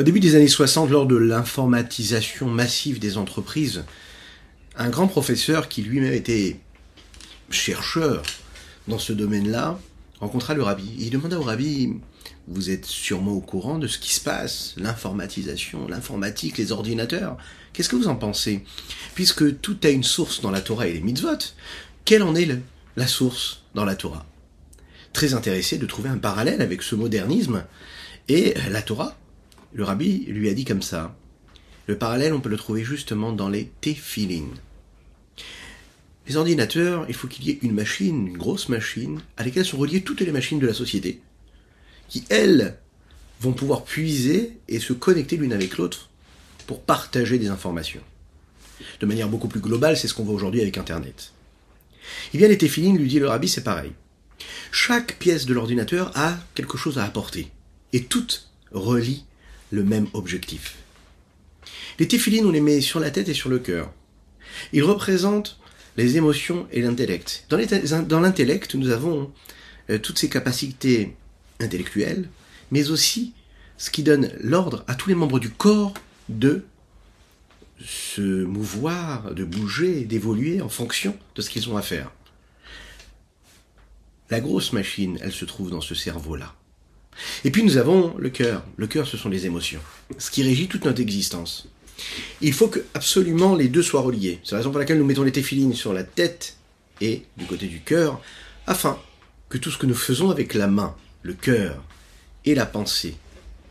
Au début des années 60, lors de l'informatisation massive des entreprises, un grand professeur qui lui-même était chercheur dans ce domaine-là rencontra le rabbi. il demanda au rabbi, vous êtes sûrement au courant de ce qui se passe, l'informatisation, l'informatique, les ordinateurs. Qu'est-ce que vous en pensez? Puisque tout a une source dans la Torah et les mitzvot, quelle en est la source dans la Torah? Très intéressé de trouver un parallèle avec ce modernisme et la Torah. Le rabbi lui a dit comme ça. Le parallèle, on peut le trouver justement dans les téphilines. Les ordinateurs, il faut qu'il y ait une machine, une grosse machine, à laquelle sont reliées toutes les machines de la société, qui, elles, vont pouvoir puiser et se connecter l'une avec l'autre pour partager des informations. De manière beaucoup plus globale, c'est ce qu'on voit aujourd'hui avec Internet. Et bien, les téphilines, lui dit le rabbi, c'est pareil. Chaque pièce de l'ordinateur a quelque chose à apporter, et toutes relient le même objectif. Les téphilines, on les met sur la tête et sur le cœur. Ils représentent les émotions et l'intellect. Dans l'intellect, nous avons euh, toutes ces capacités intellectuelles, mais aussi ce qui donne l'ordre à tous les membres du corps de se mouvoir, de bouger, d'évoluer en fonction de ce qu'ils ont à faire. La grosse machine, elle se trouve dans ce cerveau-là. Et puis nous avons le cœur. Le cœur, ce sont les émotions. Ce qui régit toute notre existence. Il faut que absolument les deux soient reliés. C'est la raison pour laquelle nous mettons les téphilines sur la tête et du côté du cœur, afin que tout ce que nous faisons avec la main, le cœur et la pensée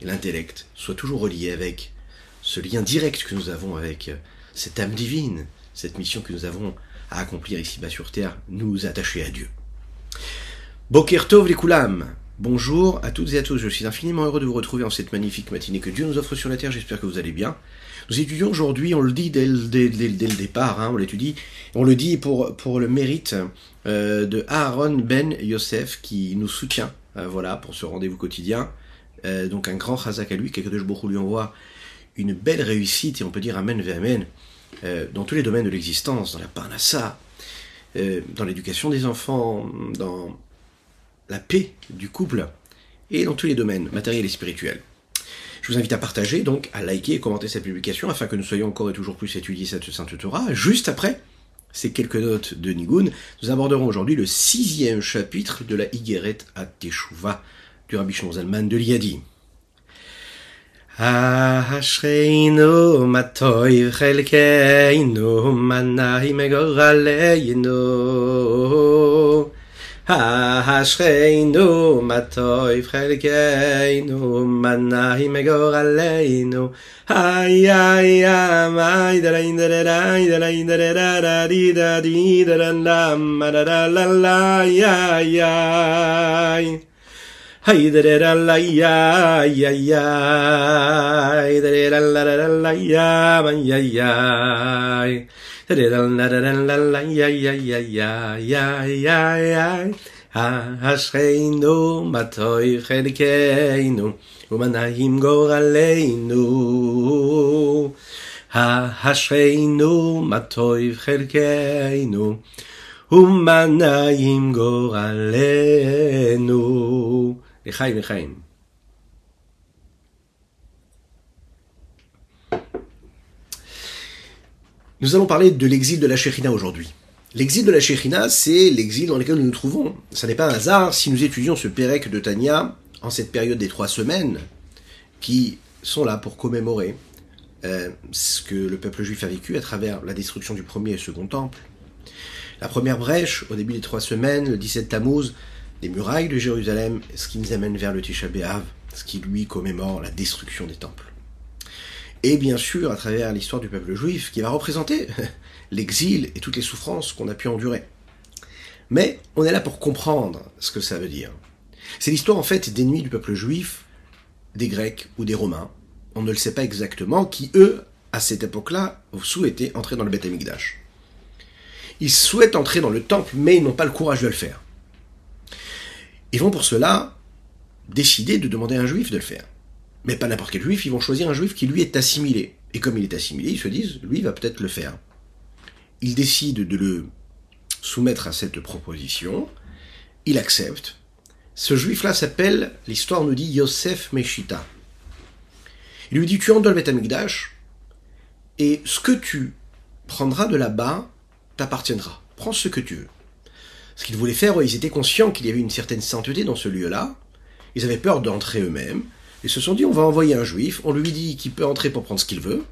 l'intellect soient toujours reliés avec ce lien direct que nous avons avec cette âme divine, cette mission que nous avons à accomplir ici-bas sur terre, nous attacher à Dieu. Boker Tov les. Bonjour à toutes et à tous, je suis infiniment heureux de vous retrouver en cette magnifique matinée que Dieu nous offre sur la terre, j'espère que vous allez bien. Nous étudions aujourd'hui, on le dit dès, le départ, hein, on l'étudie, on le dit pour, le mérite euh, de Aaron Ben Yosef qui nous soutient, euh, voilà, pour ce rendez-vous quotidien. Euh, donc un grand chazak à lui, de beaucoup lui envoie une belle réussite, et on peut dire Amen Amen, dans tous les domaines de l'existence, dans la parnassa, dans l'éducation des enfants, dans la paix du couple, et dans tous les domaines matériels et spirituels. Je vous invite à partager, donc à liker et commenter cette publication afin que nous soyons encore et toujours plus étudiés cette Sainte Torah. Juste après ces quelques notes de Nigun, nous aborderons aujourd'hui le sixième chapitre de la Higueret à Teshuvah du Rabbi Zalman de Liadi. אשרינו, מה טוב חלקנו, מה נעים מגורלנו. ha shkh in du matoy frayl kay nu man nay megor aleinu. Hay ya ya may derin dereran idelain dererara dida dideranam deraralala ya ya hay dererala ya ya ya derelalala ya bayaya Ridal nadadan la la ya ya ya ya ya ya ya ha ha shreinu matoy chedkeinu umanayim goraleinu ha ha shreinu matoy chedkeinu umanayim goraleinu לחיים, לחיים. Nous allons parler de l'exil de la Shekhinah aujourd'hui. L'exil de la Shekhinah, c'est l'exil dans lequel nous nous trouvons. Ce n'est pas un hasard si nous étudions ce Pérec de Tania en cette période des trois semaines qui sont là pour commémorer euh, ce que le peuple juif a vécu à travers la destruction du premier et second temple. La première brèche, au début des trois semaines, le 17 Tammuz, des murailles de Jérusalem, ce qui nous amène vers le Tisha B'Av, ce qui lui commémore la destruction des temples et bien sûr à travers l'histoire du peuple juif qui va représenter l'exil et toutes les souffrances qu'on a pu endurer. Mais on est là pour comprendre ce que ça veut dire. C'est l'histoire en fait des nuits du peuple juif, des Grecs ou des Romains, on ne le sait pas exactement, qui eux, à cette époque-là, souhaitaient entrer dans le Beth Amikdash. Ils souhaitent entrer dans le temple, mais ils n'ont pas le courage de le faire. Ils vont pour cela décider de demander à un juif de le faire. Mais pas n'importe quel juif, ils vont choisir un juif qui lui est assimilé. Et comme il est assimilé, ils se disent, lui va peut-être le faire. Ils décident de le soumettre à cette proposition. Il accepte. Ce juif-là s'appelle, l'histoire nous dit Yosef Meshita. Il lui dit, tu entres dans le Beth Amikdash, et ce que tu prendras de là-bas t'appartiendra. Prends ce que tu veux. Ce qu'ils voulaient faire, ils étaient conscients qu'il y avait une certaine sainteté dans ce lieu-là. Ils avaient peur d'entrer eux-mêmes. Et se sont dit, on va envoyer un juif, on lui dit qu'il peut entrer pour prendre ce qu'il veut.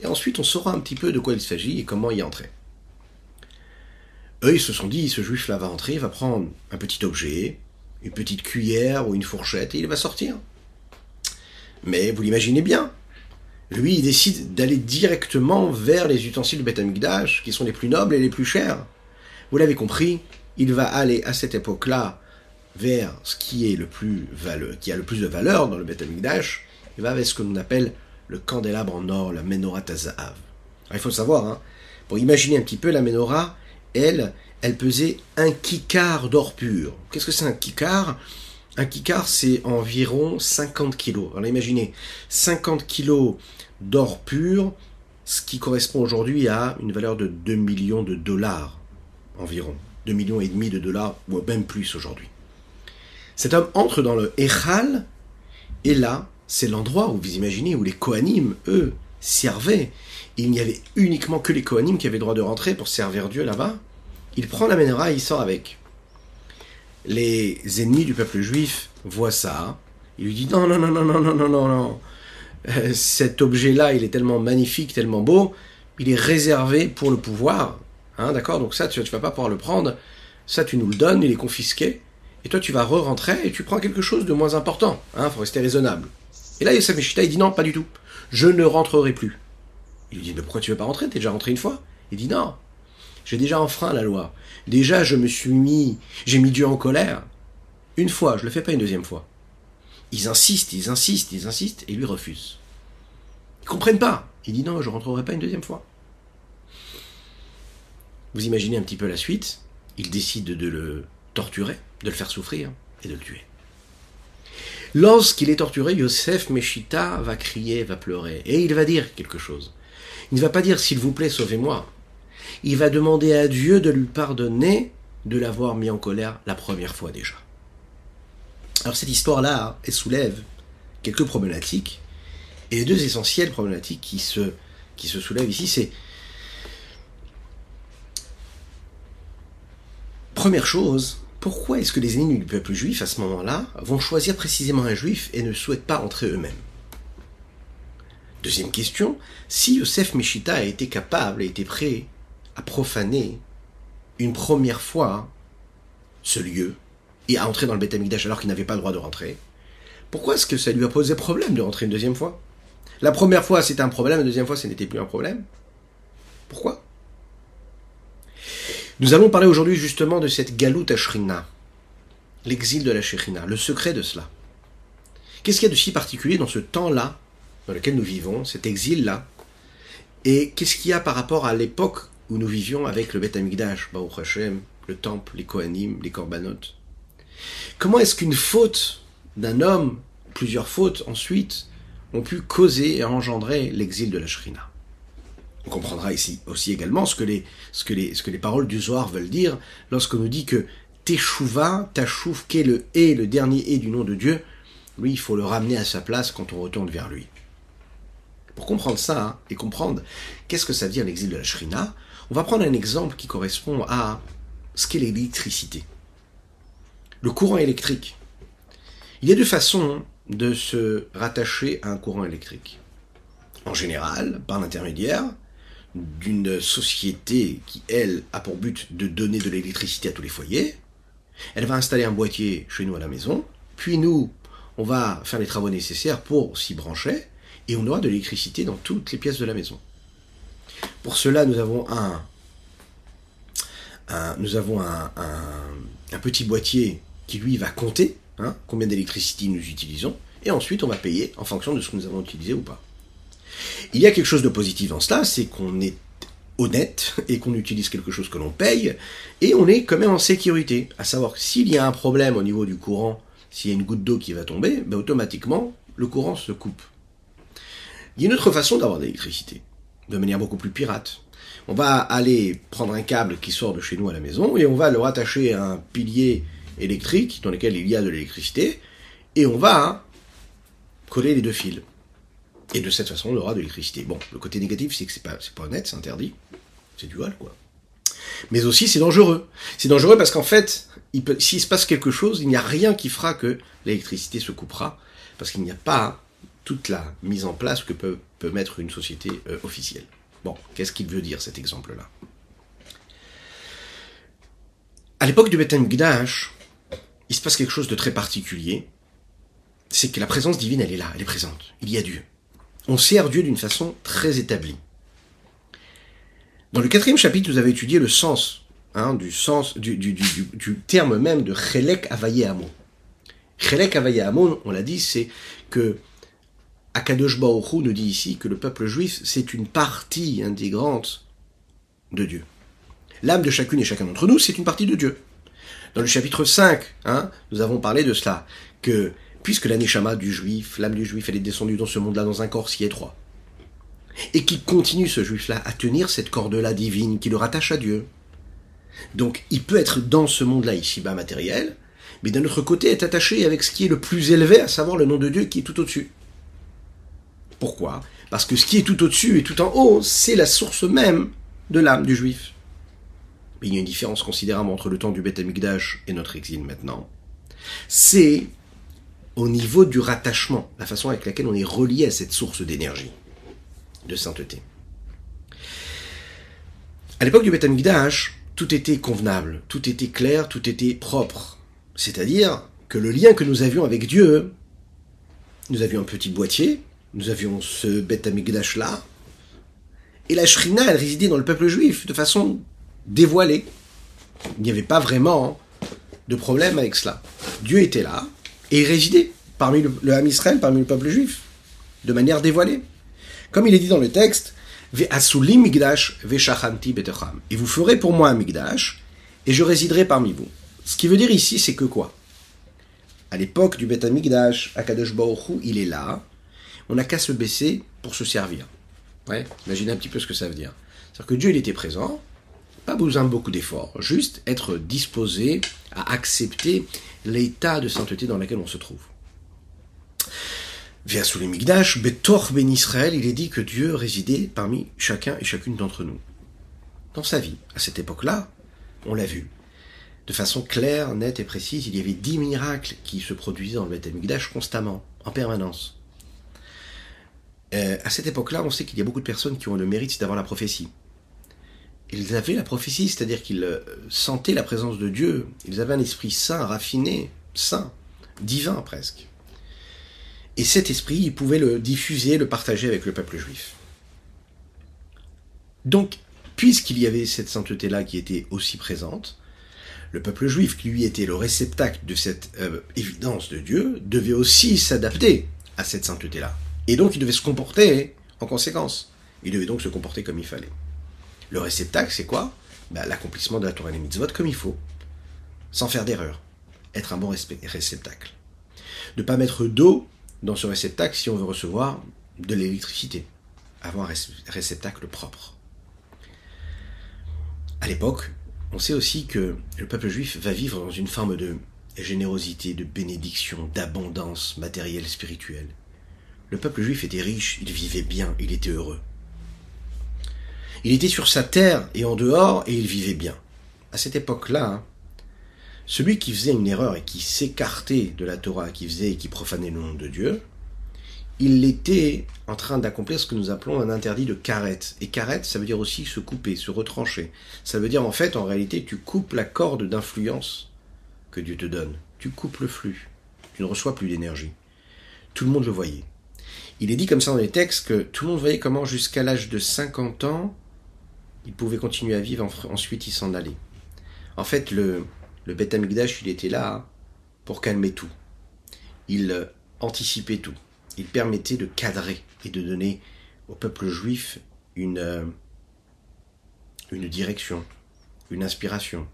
Et ensuite, on saura un petit peu de quoi il s'agit et comment y entrer. Eux, ils se sont dit, ce juif-là va entrer, il va prendre un petit objet, une petite cuillère ou une fourchette, et il va sortir. Mais vous l'imaginez bien, lui, il décide d'aller directement vers les ustensiles de Beth Amikdash, qui sont les plus nobles et les plus chers. Vous l'avez compris, il va aller à cette époque-là vers ce qui le a le plus de valeur dans le Beth Amikdash, il va vers ce que l'on appelle le candélabre en or, la menorah tazahav. Il faut savoir, hein, pour imaginer un petit peu la menorah, elle, elle pesait un kikar d'or pur. Qu'est-ce que c'est un kikar Un kikar, c'est environ 50 kilos. Alors imaginez, 50 kilos d'or pur, ce qui correspond aujourd'hui à une valeur de 2 millions de dollars environ. 2 millions et demi de dollars, ou même plus aujourd'hui. Cet homme entre dans le Echal, et là, c'est l'endroit où vous imaginez où les Kohanim, eux, servaient. Il n'y avait uniquement que les Kohanim qui avaient droit de rentrer pour servir Dieu là-bas. Il prend la menorah et il sort avec. Les ennemis du peuple juif voient ça. Il lui dit non, non, non, non, non, non, non, non, non. Euh, cet objet-là, il est tellement magnifique, tellement beau, il est réservé pour le pouvoir. Hein, d'accord Donc ça, tu ne vas pas pouvoir le prendre. Ça, tu nous le donnes, il est confisqué. Et toi, tu vas re-rentrer et tu prends quelque chose de moins important. Hein, faut rester raisonnable. Et là, Yosef Meshita, il dit non, pas du tout. Je ne rentrerai plus. Il lui dit, mais pourquoi tu veux pas rentrer? T'es déjà rentré une fois? Il dit non, j'ai déjà enfreint la loi. Déjà, je me suis mis, j'ai mis Dieu en colère. Une fois, je le fais pas une deuxième fois. Ils insistent, ils insistent, ils insistent, et lui refuse. Ils comprennent pas. Il dit non, je rentrerai pas une deuxième fois. Vous imaginez un petit peu la suite. Il décide de le torturer, de le faire souffrir et de le tuer. Lorsqu'il est torturé, Yosef Meshita va crier, va pleurer, et il va dire quelque chose. Il ne va pas dire s'il vous plaît, sauvez-moi il va demander à Dieu de lui pardonner de l'avoir mis en colère la première fois déjà. Alors cette histoire-là, elle soulève quelques problématiques, et les deux essentielles problématiques qui se, qui se soulèvent ici, c'est Première chose, pourquoi est-ce que les ennemis du peuple juif, à ce moment-là, vont choisir précisément un juif et ne souhaitent pas entrer eux-mêmes? Deuxième question, si Yosef Meshita a été capable, a été prêt à profaner une première fois ce lieu et à entrer dans le Beth Amikdash alors qu'il n'avait pas le droit de rentrer, pourquoi est-ce que ça lui a posé problème de rentrer une deuxième fois? La première fois c'était un problème, la deuxième fois ce n'était plus un problème. Pourquoi? Nous allons parler aujourd'hui justement de cette Galut Ashrina, l'exil de la Shekhinah, le secret de cela. Qu'est-ce qu'il y a de si particulier dans ce temps-là, dans lequel nous vivons, cet exil-là Et qu'est-ce qu'il y a par rapport à l'époque où nous vivions avec le Beth Amikdash, Baruch Hashem, le temple, les Kohanim, les Korbanot? Comment est-ce qu'une faute d'un homme, plusieurs fautes ensuite, ont pu causer et engendrer l'exil de la Shrina On comprendra ici aussi également ce que les, ce que les, ce que les paroles du Zohar veulent dire lorsqu'on nous dit que Teshuvah, Tashuv, qu'est le et, le dernier et du nom de Dieu, lui, il faut le ramener à sa place quand on retourne vers lui. Pour comprendre ça hein, et comprendre qu'est-ce que ça veut dire l'exil de la Shrina, on va prendre un exemple qui correspond à ce qu'est l'électricité. Le courant électrique. Il y a deux façons de se rattacher à un courant électrique. En général, par l'intermédiaire d'une société qui, elle, a pour but de donner de l'électricité à tous les foyers. Elle va installer un boîtier chez nous à la maison, puis nous, on va faire les travaux nécessaires pour s'y brancher, et on aura de l'électricité dans toutes les pièces de la maison. Pour cela, nous avons un, nous avons un, petit boîtier qui lui va compter hein, combien d'électricité nous utilisons, et ensuite on va payer en fonction de ce que nous avons utilisé ou pas. Il y a quelque chose de positif dans cela, c'est qu'on est honnête et qu'on utilise quelque chose que l'on paye, et on est quand même en sécurité. À savoir que s'il y a un problème au niveau du courant, s'il y a une goutte d'eau qui va tomber, ben automatiquement le courant se coupe. Il y a une autre façon d'avoir de l'électricité de manière beaucoup plus pirate. On va aller prendre un câble qui sort de chez nous à la maison et on va le rattacher à un pilier électrique dans lequel il y a de l'électricité et on va coller les deux fils. Et de cette façon, on aura de l'électricité. Bon, le côté négatif, c'est que c'est pas, pas honnête, c'est interdit. C'est dual, quoi. Mais aussi, c'est dangereux. C'est dangereux parce qu'en fait, s'il se passe quelque chose, il n'y a rien qui fera que l'électricité se coupera, parce qu'il n'y a pas toute la mise en place que peut, peut mettre une société euh, officielle. Bon, qu'est-ce qu'il veut dire cet exemple-là? À l'époque du Beth Amikdash, il se passe quelque chose de très particulier. C'est que la présence divine, elle est là, elle est présente. Il y a Dieu. On sert Dieu d'une façon très établie. Dans le quatrième chapitre, vous avez étudié le sens, hein, du terme même de Chelek Avaye Amon. Chelek on l'a dit, c'est que Akadosh Baruch nous dit ici que le peuple juif, c'est une partie intégrante de Dieu. L'âme de chacune et chacun d'entre nous, c'est une partie de Dieu. Dans le chapitre 5, hein, nous avons parlé de cela, que puisque la neshama du juif, l'âme du juif, elle est descendue dans ce monde-là dans un corps si étroit, et qu'il continue ce juif-là à tenir cette corde-là divine qui le rattache à Dieu. Donc il peut être dans ce monde-là ici-bas matériel, mais d'un autre côté être attaché avec ce qui est le plus élevé, à savoir le nom de Dieu qui est tout au-dessus. Pourquoi? Parce que ce qui est tout au-dessus et tout en haut, c'est la source même de l'âme du juif. Mais il y a une différence considérable entre le temps du Beth Amikdash et notre exil maintenant. C'est au niveau du rattachement, la façon avec laquelle on est relié à cette source d'énergie, de sainteté. À l'époque du Beth Amikdash, tout était convenable, tout était clair, tout était propre. C'est-à-dire que le lien que nous avions avec Dieu, nous avions un petit boîtier, nous avions ce Beth Amikdash là, et la Shrina, elle résidait dans le peuple juif de façon dévoilée. Il n'y avait pas vraiment de problème avec cela. Dieu était là, et il résidait parmi le, le Israël, parmi le peuple juif, de manière dévoilée. Comme il est dit dans le texte. Et vous ferez pour moi un migdash, et je résiderai parmi vous. Ce qui veut dire ici, c'est que quoi? À l'époque du Beth Amikdash, Akadosh Baruch il est là, on n'a qu'à se baisser pour se servir. Ouais, imaginez un petit peu ce que ça veut dire. C'est-à-dire que Dieu, il était présent, pas besoin de beaucoup d'efforts, juste être disposé à accepter l'état de sainteté dans lequel on se trouve. Via sous les Migdash, Betor Ben Israël, il est dit que Dieu résidait parmi chacun et chacune d'entre nous. Dans sa vie, à cette époque-là, on l'a vu. De façon claire, nette et précise, il y avait dix miracles qui se produisaient dans le Beth constamment, en permanence. Euh, à cette époque-là, on sait qu'il y a beaucoup de personnes qui ont le mérite d'avoir la prophétie. Ils avaient la prophétie, c'est-à-dire qu'ils euh, sentaient la présence de Dieu. Ils avaient un esprit saint, raffiné, saint, divin presque. Et cet esprit, ils pouvaient le diffuser, le partager avec le peuple juif. Donc, puisqu'il y avait cette sainteté-là qui était aussi présente, le peuple juif, qui lui était le réceptacle de cette euh, évidence de Dieu, devait aussi s'adapter à cette sainteté-là. Et donc il devait se comporter en conséquence. Il devait donc se comporter comme il fallait. Le réceptacle, c'est quoi? Ben, L'accomplissement de la Torah et des mitzvot comme il faut, sans faire d'erreur. Être un bon réceptacle. Ne pas mettre d'eau dans ce réceptacle si on veut recevoir de l'électricité. Avoir un réceptacle propre. À l'époque, on sait aussi que le peuple juif va vivre dans une forme de générosité, de bénédiction, d'abondance matérielle, spirituelle. Le peuple juif était riche, il vivait bien, il était heureux. Il était sur sa terre et en dehors et il vivait bien. À cette époque-là, hein, celui qui faisait une erreur et qui s'écartait de la Torah, qui faisait et qui profanait le nom de Dieu, il était en train d'accomplir ce que nous appelons un interdit de karet. Et karet, ça veut dire aussi se couper, se retrancher. Ça veut dire en fait, en réalité, tu coupes la corde d'influence que Dieu te donne. Tu coupes le flux. Tu ne reçois plus d'énergie. Tout le monde le voyait. Il est dit comme ça dans les textes que tout le monde voyait comment jusqu'à l'âge de 50 ans, il pouvait continuer à vivre, ensuite il s'en allait. En fait, le, le Beth il était là pour calmer tout. Il euh, anticipait tout. Il permettait de cadrer et de donner au peuple juif une, euh, une direction, une inspiration,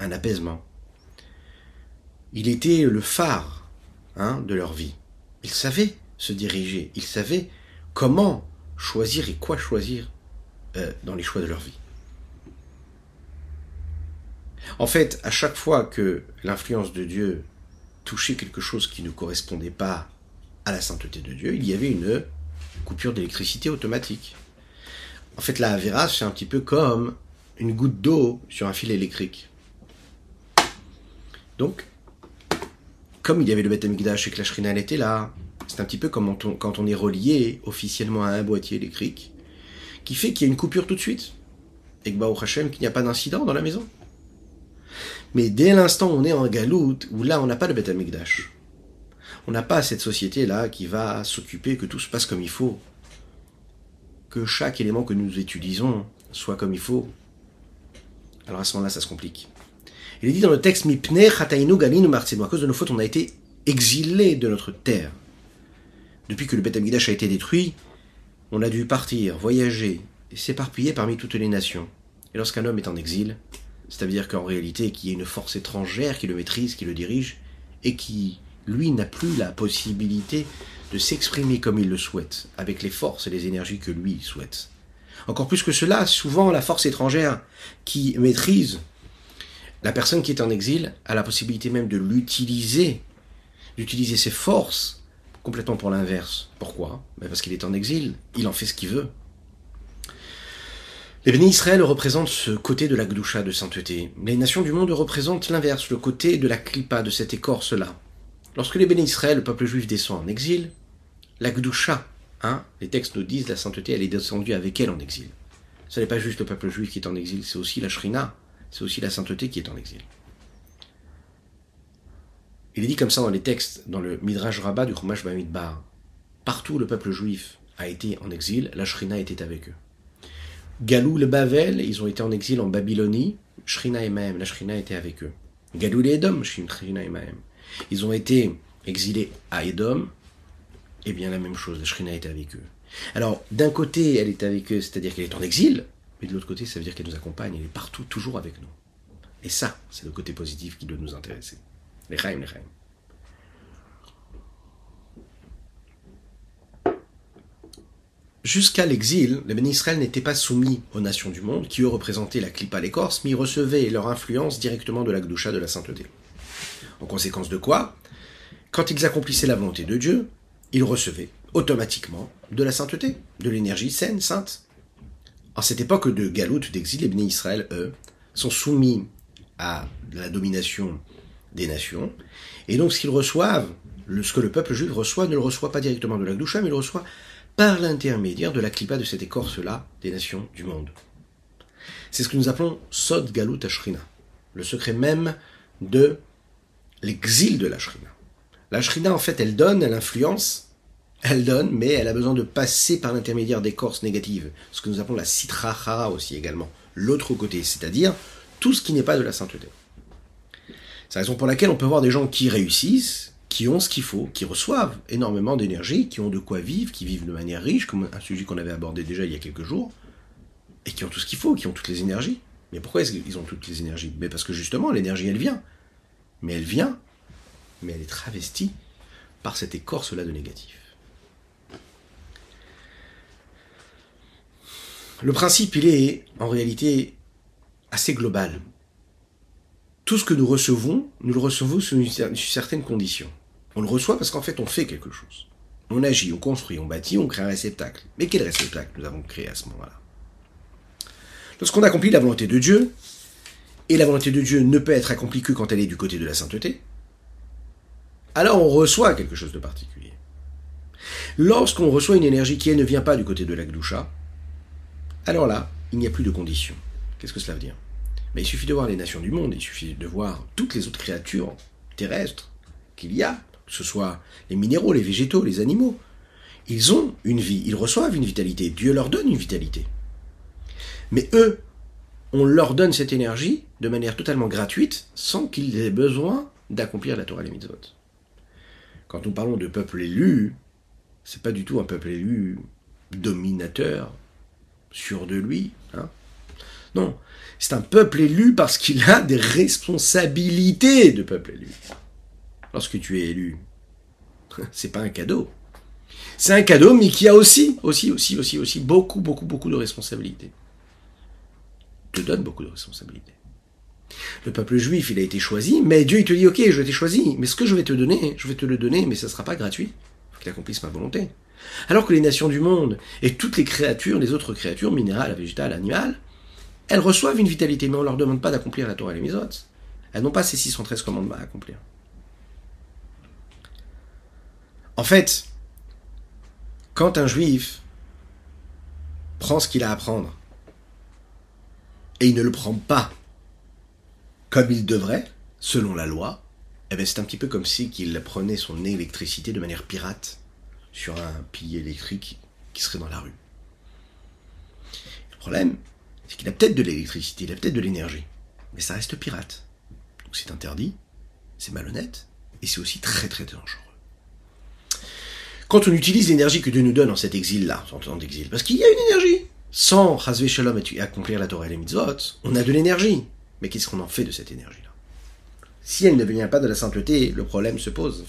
un apaisement. Il était le phare hein, de leur vie. Il savait se diriger. Ils savaient comment choisir et quoi choisir euh, dans les choix de leur vie. En fait, à chaque fois que l'influence de Dieu touchait quelque chose qui ne correspondait pas à la sainteté de Dieu, il y avait une coupure d'électricité automatique. En fait, la Avera, c'est un petit peu comme une goutte d'eau sur un fil électrique. Donc, comme il y avait le Beth Amikdash et que la Shrina elle était là, c'est un petit peu comme quand on, quand on est relié officiellement à un boîtier électrique, qui fait qu'il y a une coupure tout de suite. Et que Baruch Hashem, qu'il n'y a pas d'incident dans la maison. Mais dès l'instant où on est en galout, où là on n'a pas le Beth Amikdash, on n'a pas cette société-là qui va s'occuper que tout se passe comme il faut, que chaque élément que nous utilisons soit comme il faut, alors à ce moment-là ça se complique. Il est dit dans le texte Mipne Chatainu Galinu Martzenu, à cause de nos fautes on a été exilés de notre terre. Depuis que le Beth Amikdash a été détruit, on a dû partir, voyager, s'éparpiller parmi toutes les nations. Et lorsqu'un homme est en exil, c'est-à-dire qu'en réalité, qu'il y a une force étrangère qui le maîtrise, qui le dirige, et qui, lui, n'a plus la possibilité de s'exprimer comme il le souhaite, avec les forces et les énergies que lui souhaite. Encore plus que cela, souvent la force étrangère qui maîtrise la personne qui est en exil a la possibilité même de l'utiliser, d'utiliser ses forces complètement pour l'inverse. Pourquoi? Ben Parce qu'il est en exil, il en fait ce qu'il veut. Les bénis Israël représentent ce côté de la Gdusha de sainteté. Les nations du monde représentent l'inverse, le côté de la Klippa, de cette écorce-là. Lorsque les bénis Israël, le peuple juif, descend en exil, la Gdusha, hein, les textes nous disent, la sainteté, elle est descendue avec elle en exil. Ce n'est pas juste le peuple juif qui est en exil, c'est aussi la Shrina, c'est aussi la sainteté qui est en exil. Il est dit comme ça dans les textes, dans le Midrash Rabbah du Chumash Bamidbar. Partout le peuple juif a été en exil, la Shrina était avec eux. Galou le Bavel, ils ont été en exil en Babylonie, Shrina et Mahem, la Shrina était avec eux. Galou les Edom, Shrina et Mahem. Ils ont été exilés à Edom, et bien la même chose, la Shrina était avec eux. Alors, d'un côté, elle est avec eux, c'est-à-dire qu'elle est en exil, mais de l'autre côté, ça veut dire qu'elle nous accompagne, elle est partout, toujours avec nous. Et ça, c'est le côté positif qui doit nous intéresser. Les les Chaim. Jusqu'à l'exil, les bénis Israël n'étaient pas soumis aux nations du monde, qui eux représentaient la clipa l'écorce, mais ils recevaient leur influence directement de la Gdusha de la sainteté. En conséquence de quoi, quand ils accomplissaient la volonté de Dieu, ils recevaient automatiquement de la sainteté, de l'énergie saine, sainte. En cette époque de galoute, d'exil, les bénis Israël, eux, sont soumis à la domination des nations, et donc ce qu'ils reçoivent, ce que le peuple juif reçoit, ne le reçoit pas directement de la Gdusha, mais le reçoit par l'intermédiaire de la clipa de cette écorce-là des nations du monde. C'est ce que nous appelons Sod Galut Ashrina, le secret même de l'exil de la Shrina. La en fait, elle donne, elle influence, elle donne, mais elle a besoin de passer par l'intermédiaire d'écorces négatives, ce que nous appelons la Sitra aussi également, l'autre côté, c'est-à-dire tout ce qui n'est pas de la sainteté. C'est la raison pour laquelle on peut voir des gens qui réussissent, qui ont ce qu'il faut, qui reçoivent énormément d'énergie, qui ont de quoi vivre, qui vivent de manière riche, comme un sujet qu'on avait abordé déjà il y a quelques jours, et qui ont tout ce qu'il faut, qui ont toutes les énergies. Mais pourquoi est-ce qu'ils ont toutes les énergies? Mais parce que justement, l'énergie, elle vient. Mais elle vient, mais elle est travestie par cette écorce-là de négatif. Le principe, il est en réalité assez global. Tout ce que nous recevons, nous le recevons sous une certaine condition. On le reçoit parce qu'en fait, on fait quelque chose. On agit, on construit, on bâtit, on crée un réceptacle. Mais quel réceptacle nous avons créé à ce moment-là? Lorsqu'on accomplit la volonté de Dieu, et la volonté de Dieu ne peut être accomplie que quand elle est du côté de la sainteté, alors on reçoit quelque chose de particulier. Lorsqu'on reçoit une énergie qui ne vient pas du côté de la Gdusha, alors là, il n'y a plus de conditions. Qu'est-ce que cela veut dire? Mais Il suffit de voir les nations du monde, il suffit de voir toutes les autres créatures terrestres qu'il y a, que ce soit les minéraux, les végétaux, les animaux. Ils ont une vie, ils reçoivent une vitalité, Dieu leur donne une vitalité. Mais eux, on leur donne cette énergie de manière totalement gratuite, sans qu'ils aient besoin d'accomplir la Torah et les mitzvot. Quand nous parlons de peuple élu, c'est pas du tout un peuple élu dominateur, sûr de lui. Hein non, c'est un peuple élu parce qu'il a des responsabilités de peuple élu. Lorsque tu es élu, c'est pas un cadeau. C'est un cadeau, mais qui a aussi, aussi, aussi, aussi, aussi beaucoup, beaucoup, beaucoup de responsabilités. Te donne beaucoup de responsabilités. Le peuple juif, il a été choisi, mais Dieu, il te dit, ok, je te choisi, mais ce que je vais te donner, je vais te le donner, mais ça ne sera pas gratuit. Il faut qu'il accomplisse ma volonté. Alors que les nations du monde et toutes les créatures, les autres créatures, minérales, végétales, animales, elles reçoivent une vitalité, mais on ne leur demande pas d'accomplir la Torah et les Misot. Elles n'ont pas ces 613 commandements à accomplir. En fait, quand un juif prend ce qu'il a à prendre et il ne le prend pas comme il devrait, selon la loi, eh ben c'est un petit peu comme si qu'il prenait son électricité de manière pirate sur un pilier électrique qui serait dans la rue. Le problème, c'est qu'il a peut-être de l'électricité, il a peut-être de l'énergie, mais ça reste pirate. Donc c'est interdit, c'est malhonnête, et c'est aussi très très dangereux. Quand on utilise l'énergie que Dieu nous donne en cet exil-là, en temps d'exil, parce qu'il y a une énergie, sans Chazvé Shalom et accomplir la Torah et les mitzvot, on a de l'énergie. Mais qu'est-ce qu'on en fait de cette énergie-là? Si elle ne vient pas de la sainteté, le problème se pose.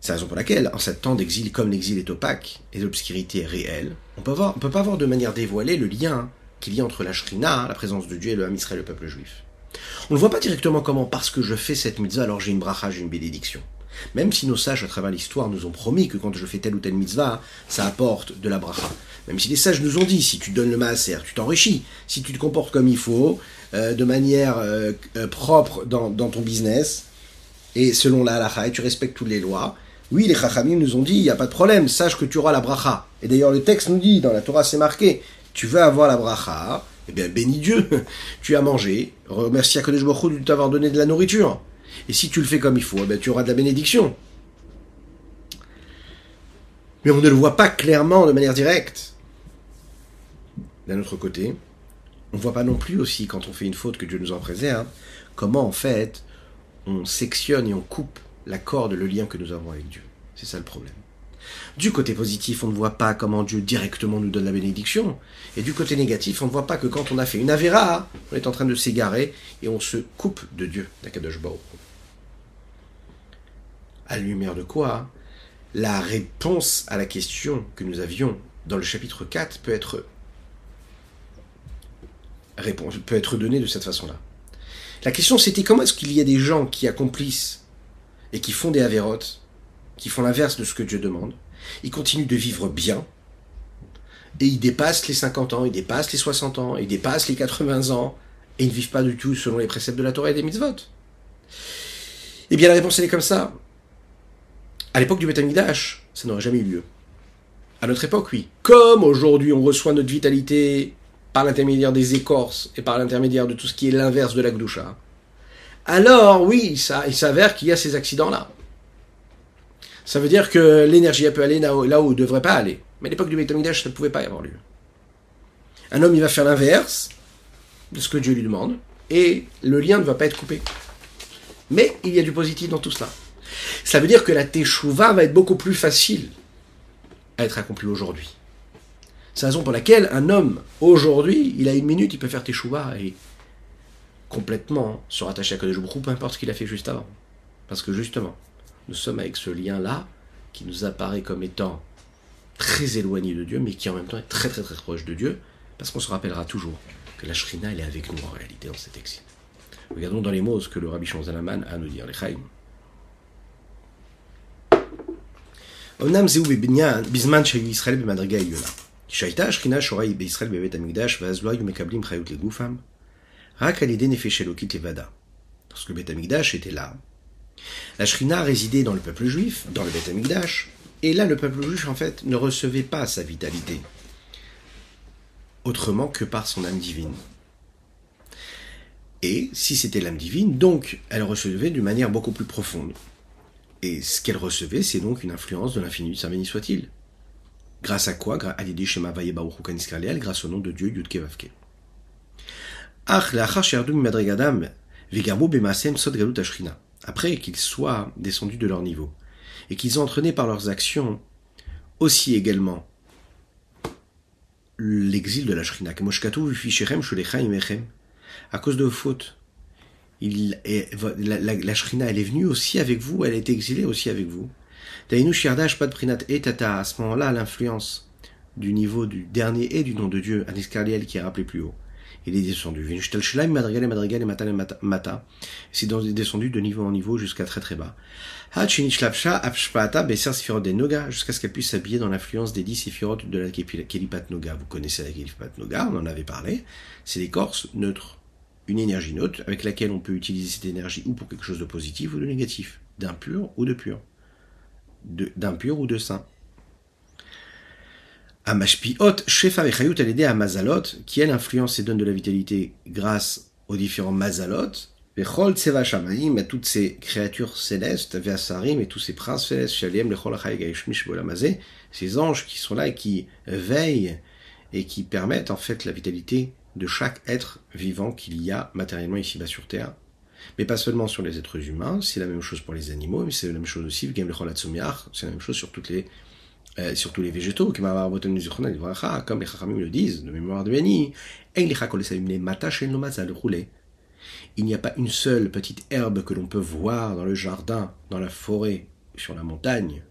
C'est la raison pour laquelle, en cet temps d'exil, comme l'exil est opaque et l'obscurité est réelle, on peut ne peut pas voir de manière dévoilée le lien qu'il y a entre la Shrina, la présence de Dieu, et le Ham Israël, le peuple juif. On ne voit pas directement comment, parce que je fais cette mitzvah, alors j'ai une bracha, j'ai une bénédiction. Même si nos sages à travers l'histoire nous ont promis que quand je fais telle ou telle mitzvah, ça apporte de la bracha. Même si les sages nous ont dit, si tu donnes le maaser, tu t'enrichis. Si tu te comportes comme il faut, euh, de manière euh, euh, propre dans, ton business, et selon la halakha, et tu respectes toutes les lois, oui, les chachamim nous ont dit, il n'y a pas de problème, sache que tu auras la bracha. Et d'ailleurs, le texte nous dit, dans la Torah, c'est marqué, tu veux avoir la bracha, eh bien, bénis Dieu, tu as mangé, remercie Akadosh Baruch de t'avoir donné de la nourriture. Et si tu le fais comme il faut, eh bien, tu auras de la bénédiction. Mais on ne le voit pas clairement de manière directe. D'un autre côté, on ne voit pas non plus aussi, quand on fait une faute que Dieu nous en préserve, comment en fait on sectionne et on coupe la corde, le lien que nous avons avec Dieu. C'est ça le problème. Du côté positif, on ne voit pas comment Dieu directement nous donne la bénédiction. Et du côté négatif, on ne voit pas que quand on a fait une avéra, on est en train de s'égarer et on se coupe de Dieu, À la lumière de quoi La réponse à la question que nous avions dans le chapitre 4 peut être, peut être donnée de cette façon-là. La question c'était comment est-ce qu'il y a des gens qui accomplissent et qui font des avérotes, qui font l'inverse de ce que Dieu demande, ils continuent de vivre bien, et ils dépassent les 50 ans, ils dépassent les 60 ans, ils dépassent les 80 ans, et ils ne vivent pas du tout selon les préceptes de la Torah et des mitzvot. Eh bien la réponse elle est comme ça. À l'époque du Beth ça n'aurait jamais eu lieu. À notre époque, oui. Comme aujourd'hui on reçoit notre vitalité par l'intermédiaire des écorces et par l'intermédiaire de tout ce qui est l'inverse de la Gdusha, alors oui, il s'avère qu'il y a ces accidents-là. Ça veut dire que l'énergie peut aller là où, là où elle ne devrait pas aller. Mais à l'époque du Betamigdash, ça ne pouvait pas y avoir lieu. Un homme, il va faire l'inverse de ce que Dieu lui demande, et le lien ne va pas être coupé. Mais il y a du positif dans tout cela. Ça veut dire que la Teshuvah va être beaucoup plus facile à être accomplie aujourd'hui. C'est la raison pour laquelle un homme, aujourd'hui, il a une minute, il peut faire Teshuvah et complètement se rattacher à Kadosh Baruch peu importe ce qu'il a fait juste avant. Parce que justement, nous sommes avec ce lien-là qui nous apparaît comme étant très éloigné de Dieu, mais qui en même temps est très très très proche de Dieu, parce qu'on se rappellera toujours que la Shrina, elle est avec nous en réalité dans cet exil. Regardons dans les mots ce que le Rabbi Shonzalaman a à nous dire, les Chaim. אמנם זהו בבניין, בזמן שהיו ישראל במדרגה העליונה. כשהייתה השכינה שורה בישראל בבית המקדש, ואז לא היו מקבלים חיות לגופם, Lorsque le Beth Amikdash était là, la Shrina résidait dans le peuple juif, dans le Amikdash, et là le peuple juif en fait ne recevait pas sa vitalité autrement que par son âme divine. Et si c'était l'âme divine, donc elle recevait d'une manière beaucoup plus profonde. Et ce qu'elle recevait, c'est donc une influence de l'infini, saint béni soit-il. Grâce à quoi? Grâce au nom de Dieu Yudkevavke. Après qu'ils soient descendus de leur niveau, et qu'ils ont entraîné par leurs actions aussi également l'exil de la Shrina. À cause de vos fautes, il la, la, Shrina, elle est venue aussi avec vous, elle est exilée aussi avec vous. Prinat et Tata, à ce moment-là, l'influence du niveau du dernier et du nom de Dieu, Aniskarliel qui est rappelé plus haut Il est descendu. Madrigal et Madrigal et Mata et Mata-. C'est descendu de niveau en niveau jusqu'à très très bas. Hachinishlavsha, Apshpata, Besser Sifirot des Noga, jusqu'à ce qu'elle puisse s'habiller dans l'influence des dix Sifirot de la Kelipat Noga. Vous connaissez la Kelipat Noga, on en avait parlé. C'est l'écorce neutre. Une énergie neutre avec laquelle on peut utiliser cette énergie ou pour quelque chose de positif ou de négatif. D'impur ou de pur. D'impur ou de saint. Amashpiot, Shefa Vechayut, elle aidait à Mazalot, qui elle influence et donne de la vitalité grâce aux différents Mazalot, Vechol Tseva Shamaim, à toutes ces créatures célestes, Veasarim et tous ces princes célestes, Lechol Bolamazé, ces anges qui sont là et qui veillent et qui permettent en fait la vitalité de chaque être vivant qu'il y a matériellement ici-bas sur Terre. Mais pas seulement sur les êtres humains, c'est la même chose pour les animaux, mais c'est la même chose aussi, c'est la même chose sur toutes les euh, surtout les végétaux, comme les Chachamim le disent, de mémoire de Béni, il n'y a pas une seule petite herbe que l'on peut voir dans le jardin, dans la forêt, sur la montagne,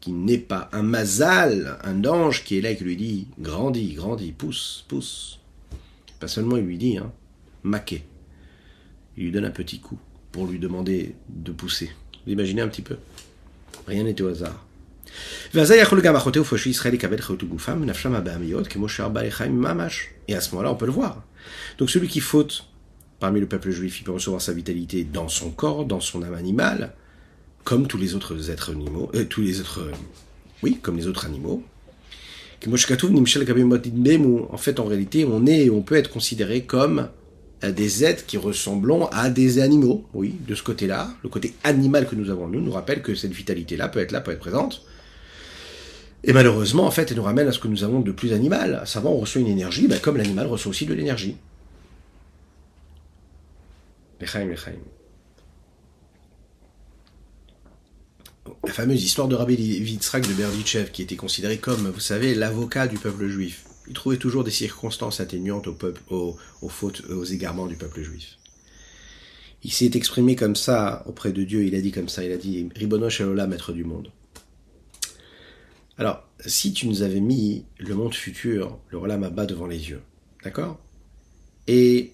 qui n'est pas un mazal, un ange qui est là et qui lui dit grandis, grandis, pousse, pousse. Pas seulement il lui dit, hein, maquet. Il lui donne un petit coup pour lui demander de pousser. Vous imaginez un petit peu Rien n'est au hasard. Et à ce moment-là, on peut le voir. Donc celui qui faute parmi le peuple juif, il peut recevoir sa vitalité dans son corps, dans son âme animale, comme tous les autres êtres animaux, euh, tous les autres, oui, comme les autres animaux. En fait, en réalité, on est, on peut être considéré comme euh, des êtres qui ressemblons à des animaux. Oui, de ce côté-là, le côté animal que nous avons nous nous rappelle que cette vitalité-là peut être là, peut être présente. Et malheureusement, en fait, elle nous ramène à ce que nous avons de plus animal. À savoir, on reçoit une énergie, ben, comme l'animal reçoit aussi de l'énergie. La fameuse histoire de Rabbi Yitzhak de Berditchev, qui était considéré comme, vous savez, l'avocat du peuple juif. Il trouvait toujours des circonstances atténuantes aux fautes, aux égarements du peuple juif. Il s'est exprimé comme ça auprès de Dieu, il a dit comme ça, il a dit Ribono Shalola, maître du monde. Alors, si tu nous avais mis le monde futur, le Rolam bas devant les yeux, d'accord? Et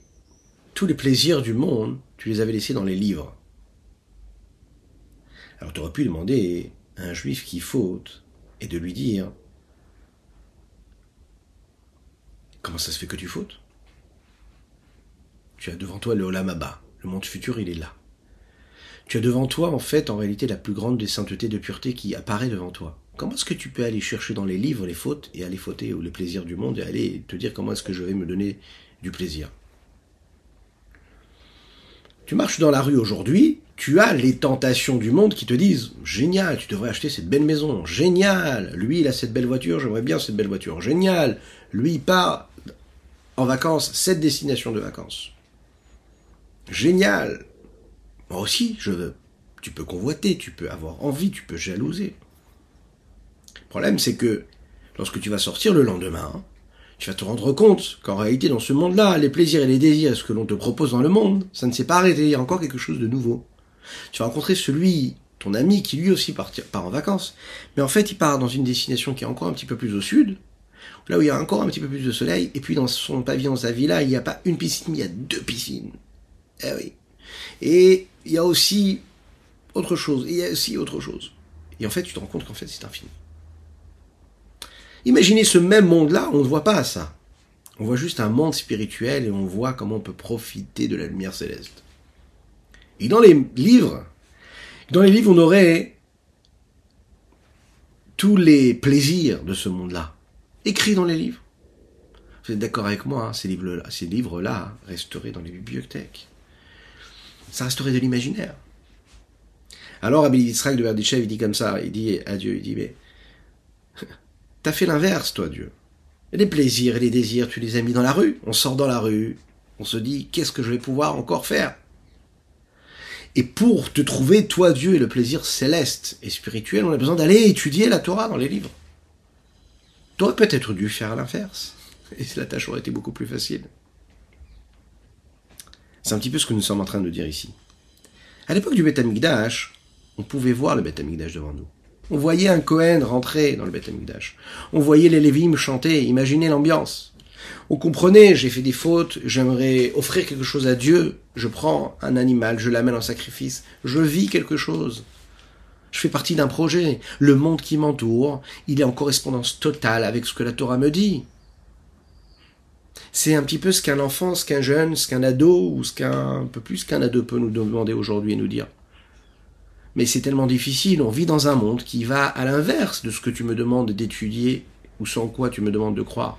tous les plaisirs du monde, tu les avais laissés dans les livres. Alors tu aurais pu demander à un juif qui faute et de lui dire Comment ça se fait que tu fautes? Tu as devant toi le Olam Abba, le monde futur, il est là. Tu as devant toi, en fait, en réalité, la plus grande des saintetés de pureté qui apparaît devant toi. Comment est-ce que tu peux aller chercher dans les livres les fautes et aller fauter ou les plaisirs du monde et aller te dire comment est-ce que je vais me donner du plaisir? Tu marches dans la rue aujourd'hui, tu as les tentations du monde qui te disent génial, tu devrais acheter cette belle maison, génial, lui il a cette belle voiture, j'aimerais bien cette belle voiture, génial, lui il part en vacances, cette destination de vacances. Génial. Moi aussi, je veux. Tu peux convoiter, tu peux avoir envie, tu peux jalouser. Le problème, c'est que lorsque tu vas sortir le lendemain, tu vas te rendre compte qu'en réalité, dans ce monde-là, les plaisirs et les désirs, ce que l'on te propose dans le monde, ça ne s'est pas arrêté, il y a encore quelque chose de nouveau. Tu vas rencontrer celui, ton ami, qui lui aussi part, en vacances, mais en fait, il part dans une destination qui est encore un petit peu plus au sud, là où il y a encore un petit peu plus de soleil, et puis dans son pavillon, sa villa, il n'y a pas une piscine, il y a deux piscines. Eh oui. Et il y a aussi autre chose, et il y a aussi autre chose. Et en fait, tu te rends compte qu'en fait, c'est infini. Imaginez ce même monde-là, on ne voit pas ça. On voit juste un monde spirituel et on voit comment on peut profiter de la lumière céleste. Et dans les livres, dans les livres, on aurait tous les plaisirs de ce monde-là, écrits dans les livres. Vous êtes d'accord avec moi, hein, ces livres-là, ces livres-là resteraient dans les bibliothèques. Ça resterait de l'imaginaire. Alors Rabbi Yitzhak de Berditchev, il dit comme ça, il dit à Dieu, il dit, mais t'as fait l'inverse, toi, Dieu. Les plaisirs et les désirs, tu les as mis dans la rue. On sort dans la rue, on se dit, qu'est-ce que je vais pouvoir encore faire? Et pour te trouver, toi, Dieu, et le plaisir céleste et spirituel, on a besoin d'aller étudier la Torah dans les livres. T'aurais peut-être dû faire l'inverse. Et la tâche aurait été beaucoup plus facile. C'est un petit peu ce que nous sommes en train de dire ici. À l'époque du Beth on pouvait voir le Beth devant nous. On voyait un Cohen rentrer dans le Beth Amikdash. On voyait les Lévim chanter, imaginez l'ambiance. Vous comprenez, j'ai fait des fautes, j'aimerais offrir quelque chose à Dieu, je prends un animal, je l'amène en sacrifice, je vis quelque chose. Je fais partie d'un projet. Le monde qui m'entoure, il est en correspondance totale avec ce que la Torah me dit. C'est un petit peu ce qu'un enfant, ce qu'un jeune, ce qu'un ado, ou ce qu'un peu plus qu'un ado peut nous demander aujourd'hui et nous dire. Mais c'est tellement difficile, on vit dans un monde qui va à l'inverse de ce que tu me demandes d'étudier ou sans quoi tu me demandes de croire.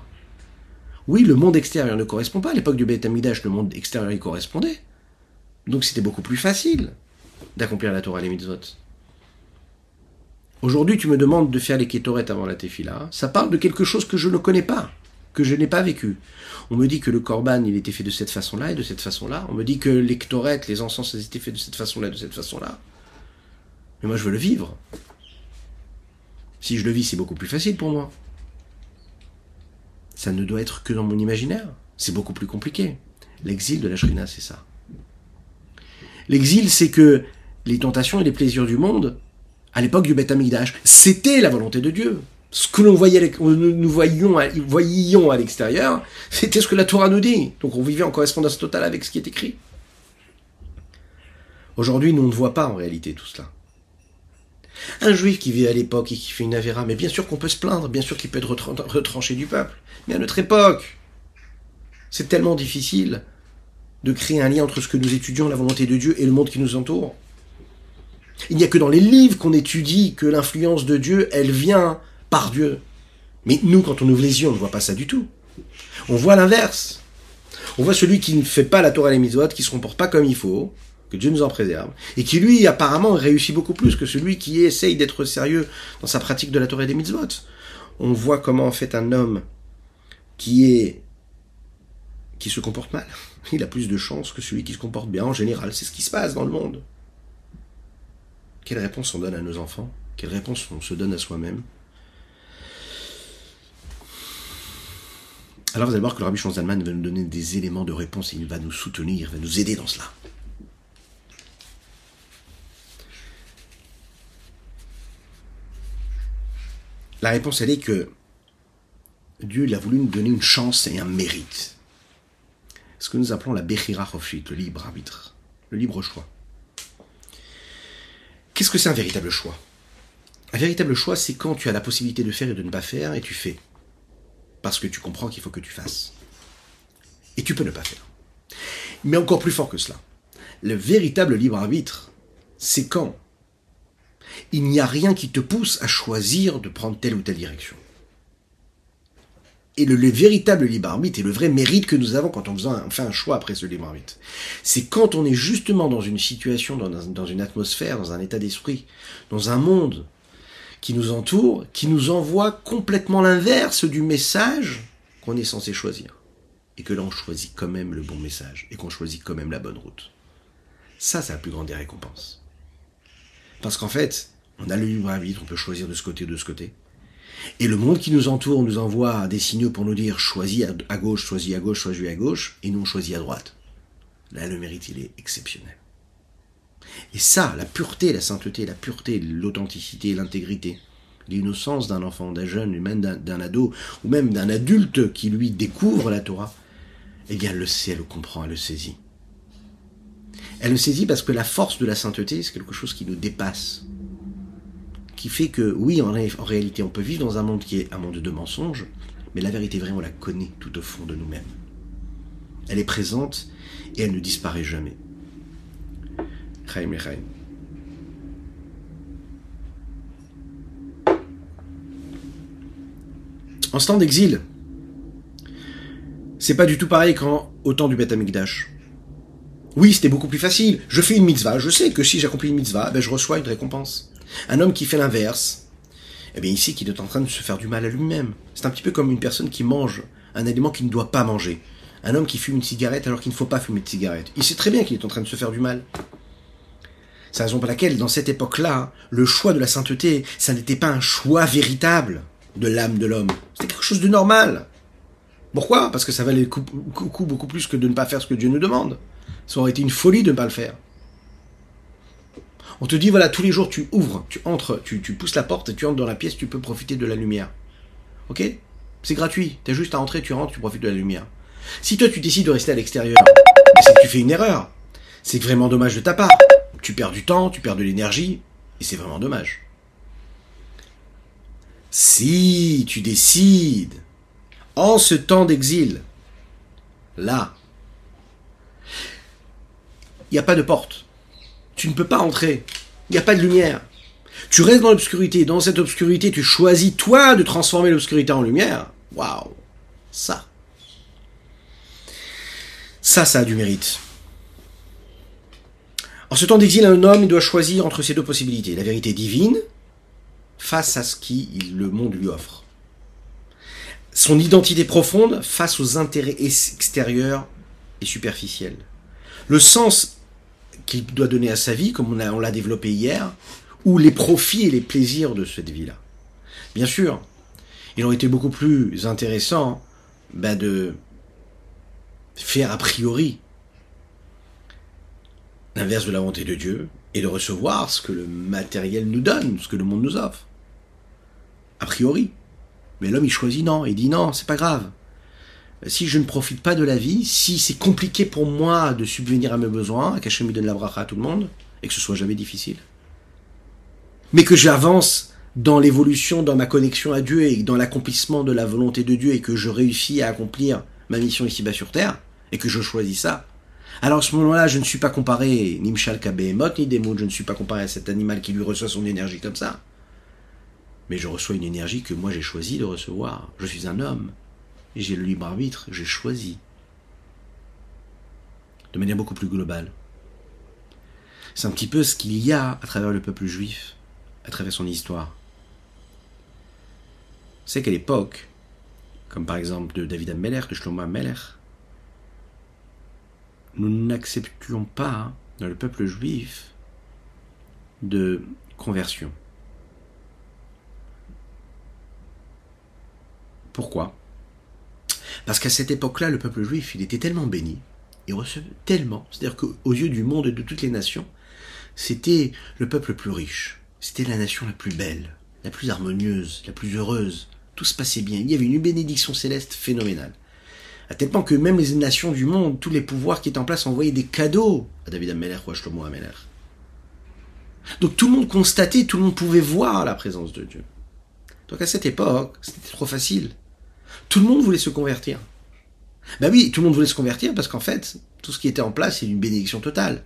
Oui, le monde extérieur ne correspond pas. À l'époque du Beth le monde extérieur y correspondait. Donc c'était beaucoup plus facile d'accomplir la Torah et les. Aujourd'hui, tu me demandes de faire les kétorettes avant la tefila. Ça parle de quelque chose que je ne connais pas, que je n'ai pas vécu. On me dit que le korban, il était fait de cette façon-là et de cette façon-là. On me dit que les kétorettes, les encens, ils étaient faits de cette façon-là de cette façon-là. Mais moi, je veux le vivre. Si je le vis, c'est beaucoup plus facile pour moi. Ça ne doit être que dans mon imaginaire. C'est beaucoup plus compliqué. L'exil de la Shrina, c'est ça. L'exil, c'est que les tentations et les plaisirs du monde, à l'époque du Beth Amikdash, c'était la volonté de Dieu. Ce que l'on voyait, nous voyions, voyions à l'extérieur, c'était ce que la Torah nous dit. Donc on vivait en correspondance totale avec ce qui est écrit. Aujourd'hui, nous ne voit pas en réalité tout cela. Un juif qui vit à l'époque et qui fait une avéra, mais bien sûr qu'on peut se plaindre, bien sûr qu'il peut être retranché du peuple. Mais à notre époque, c'est tellement difficile de créer un lien entre ce que nous étudions, la volonté de Dieu, et le monde qui nous entoure. Il n'y a que dans les livres qu'on étudie que l'influence de Dieu, elle vient par Dieu. Mais nous, quand on ouvre les yeux, on ne voit pas ça du tout. On voit l'inverse. On voit celui qui ne fait pas la Torah et les mitzvot, qui se comporte pas comme il faut, que Dieu nous en préserve, et qui lui apparemment réussit beaucoup plus que celui qui essaye d'être sérieux dans sa pratique de la Torah et des mitzvot. On voit comment en fait un homme qui est qui se comporte mal, il a plus de chance que celui qui se comporte bien en général. C'est ce qui se passe dans le monde. Quelle réponse on donne à nos enfants? Quelle réponse on se donne à soi-même? Alors vous allez voir que le Rabbi Zalman va nous donner des éléments de réponse et il va nous soutenir, il va nous aider dans cela. La réponse, elle est que Dieu il a voulu nous donner une chance et un mérite. Ce que nous appelons la Bechira le libre arbitre, le libre choix. Qu'est-ce que c'est un véritable choix? Un véritable choix, c'est quand tu as la possibilité de faire et de ne pas faire, et tu fais. Parce que tu comprends qu'il faut que tu fasses. Et tu peux ne pas faire. Mais encore plus fort que cela. Le véritable libre arbitre, c'est quand il n'y a rien qui te pousse à choisir de prendre telle ou telle direction. Et le, véritable libre arbitre et le vrai mérite que nous avons quand on, fait un choix après ce libre arbitre, c'est quand on est justement dans une situation, dans, dans une atmosphère, dans un état d'esprit, dans un monde qui nous entoure, qui nous envoie complètement l'inverse du message qu'on est censé choisir. Et que là, on choisit quand même le bon message et qu'on choisit quand même la bonne route. Ça, c'est la plus grande des récompenses. Parce qu'en fait, on a le libre arbitre, on peut choisir de ce côté ou de ce côté. Et le monde qui nous entoure nous envoie des signaux pour nous dire choisis à gauche, choisis à gauche, choisis à gauche, et nous on choisit à droite. Là, le mérite, il est exceptionnel. Et ça, la pureté, la sainteté, la pureté, l'authenticité, l'intégrité, l'innocence d'un enfant, d'un jeune, même d'un ado, ou même d'un adulte qui lui découvre la Torah, eh bien, elle le sait, elle le comprend, elle le saisit. Elle le saisit parce que la force de la sainteté, c'est quelque chose qui nous dépasse qui fait que, oui, en, réalité, on peut vivre dans un monde qui est un monde de mensonges, mais la vérité vraie, on la connaît tout au fond de nous-mêmes. Elle est présente et elle ne disparaît jamais. En ce temps d'exil, c'est pas du tout pareil qu'au temps du Beth Amikdash. Oui, c'était beaucoup plus facile. Je fais une mitzvah. Je sais que si j'accomplis une mitzvah, ben, je reçois une récompense. Un homme qui fait l'inverse, eh bien ici, qu'il est en train de se faire du mal à lui-même. C'est un petit peu comme une personne qui mange un aliment qu'il ne doit pas manger. Un homme qui fume une cigarette alors qu'il ne faut pas fumer de cigarette. Il sait très bien qu'il est en train de se faire du mal. C'est la raison pour laquelle, dans cette époque-là, le choix de la sainteté, ça n'était pas un choix véritable de l'âme de l'homme. C'était quelque chose de normal. Pourquoi? Parce que ça valait coup beaucoup plus que de ne pas faire ce que Dieu nous demande. Ça aurait été une folie de ne pas le faire. On te dit, voilà, tous les jours, tu ouvres, tu entres, tu, pousses la porte et tu entres dans la pièce, tu peux profiter de la lumière. Ok? C'est gratuit. T'as juste à entrer, tu rentres, tu profites de la lumière. Si toi tu décides de rester à l'extérieur, c'est que tu fais une erreur. C'est vraiment dommage de ta part. Tu perds du temps, tu perds de l'énergie, et c'est vraiment dommage. Si tu décides, en ce temps d'exil, là, il n'y a pas de porte. Tu ne peux pas entrer. Il n'y a pas de lumière. Tu restes dans l'obscurité. Dans cette obscurité, tu choisis toi de transformer l'obscurité en lumière. Waouh Ça. Ça, ça a du mérite. En ce temps d'exil, un homme doit choisir entre ces deux possibilités. La vérité divine face à ce qui le monde lui offre. Son identité profonde face aux intérêts extérieurs et superficiels. Le sens qu'il doit donner à sa vie, comme on l'a développé hier, ou les profits et les plaisirs de cette vie-là. Bien sûr, il aurait été beaucoup plus intéressant ben, de faire a priori l'inverse de la volonté de Dieu et de recevoir ce que le matériel nous donne, ce que le monde nous offre. A priori. Mais l'homme, il choisit non. Il dit non, c'est pas grave. Si je ne profite pas de la vie, si c'est compliqué pour moi de subvenir à mes besoins, qu'Hachem me donne la bracha à tout le monde, et que ce soit jamais difficile, mais que j'avance dans l'évolution, dans ma connexion à Dieu et dans l'accomplissement de la volonté de Dieu et que je réussis à accomplir ma mission ici-bas sur terre, et que je choisis ça, alors à ce moment-là, je ne suis pas comparé ni Mshal Kabehemot, ni Demon, je ne suis pas comparé à cet animal qui lui reçoit son énergie comme ça. Mais je reçois une énergie que moi j'ai choisi de recevoir. Je suis un homme. J'ai le libre arbitre, j'ai choisi. De manière beaucoup plus globale. C'est un petit peu ce qu'il y a à travers le peuple juif, à travers son histoire. C'est qu'à l'époque, comme par exemple de David Ameller, de Shlomo Ameller, nous n'acceptions pas dans le peuple juif de conversion. Pourquoi? Parce qu'à cette époque-là, le peuple juif, il était tellement béni, il recevait tellement, c'est-à-dire qu'aux yeux du monde et de toutes les nations, c'était le peuple le plus riche, c'était la nation la plus belle, la plus harmonieuse, la plus heureuse, tout se passait bien, il y avait une bénédiction céleste phénoménale. À tel point que même les nations du monde, tous les pouvoirs qui étaient en place envoyaient des cadeaux à David Ameller ou à Shlomo Ameller. Donc tout le monde constatait, tout le monde pouvait voir la présence de Dieu. Donc à cette époque, c'était trop facile. Tout le monde voulait se convertir. Ben oui, tout le monde voulait se convertir parce qu'en fait, tout ce qui était en place, c'est une bénédiction totale.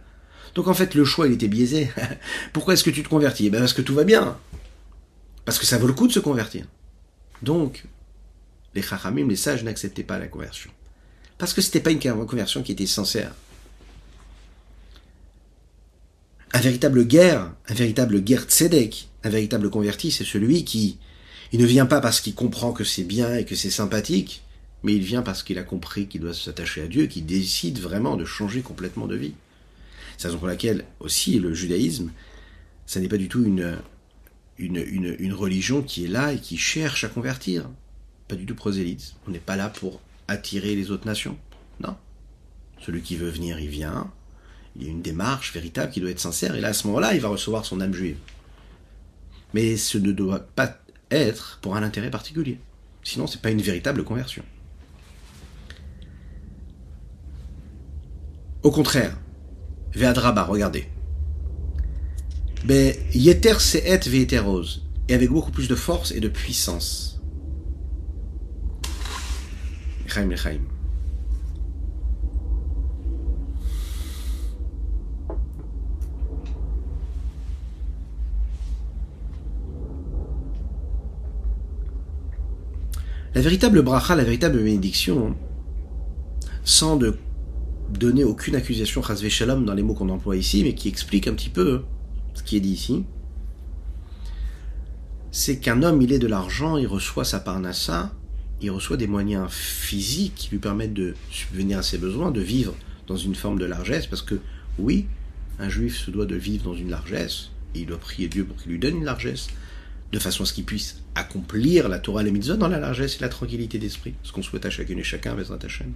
Donc en fait, le choix, il était biaisé. Pourquoi est-ce que tu te convertis? Ben Parce que tout va bien. Parce que ça vaut le coup de se convertir. Donc, les chachamim, les sages, n'acceptaient pas la conversion. Parce que ce n'était pas une conversion qui était sincère. Un véritable guerre, un véritable guerre tzedek, un véritable converti, c'est celui qui, il ne vient pas parce qu'il comprend que c'est bien et que c'est sympathique, mais il vient parce qu'il a compris qu'il doit s'attacher à Dieu, qu'il décide vraiment de changer complètement de vie. C'est la raison pour laquelle aussi le judaïsme, ça n'est pas du tout une, une, une, une religion qui est là et qui cherche à convertir pas du tout prosélyte. On n'est pas là pour attirer les autres nations. Non. Celui qui veut venir, il vient. Il y a une démarche véritable qui doit être sincère. Et là, à ce moment-là, il va recevoir son âme juive. Mais ce ne doit pas pour un intérêt particulier. Sinon, c'est pas une véritable conversion. Au contraire, Veadraba, regardez. Ben, Yeter Seet et avec beaucoup plus de force et de puissance. La véritable bracha, la véritable bénédiction, sans donner aucune accusation shalom dans les mots qu'on emploie ici, mais qui explique un petit peu ce qui est dit ici, c'est qu'un homme, il est de l'argent, il reçoit sa parnassa, il reçoit des moyens physiques qui lui permettent de subvenir à ses besoins, de vivre dans une forme de largesse, parce que oui, un juif se doit de vivre dans une largesse, et il doit prier Dieu pour qu'il lui donne une largesse, de façon à ce qu'il puisse accomplir la Torah et les mitzvot dans la largesse et la tranquillité d'esprit, ce qu'on souhaite à chacune et chacun, Bezrat Hashem.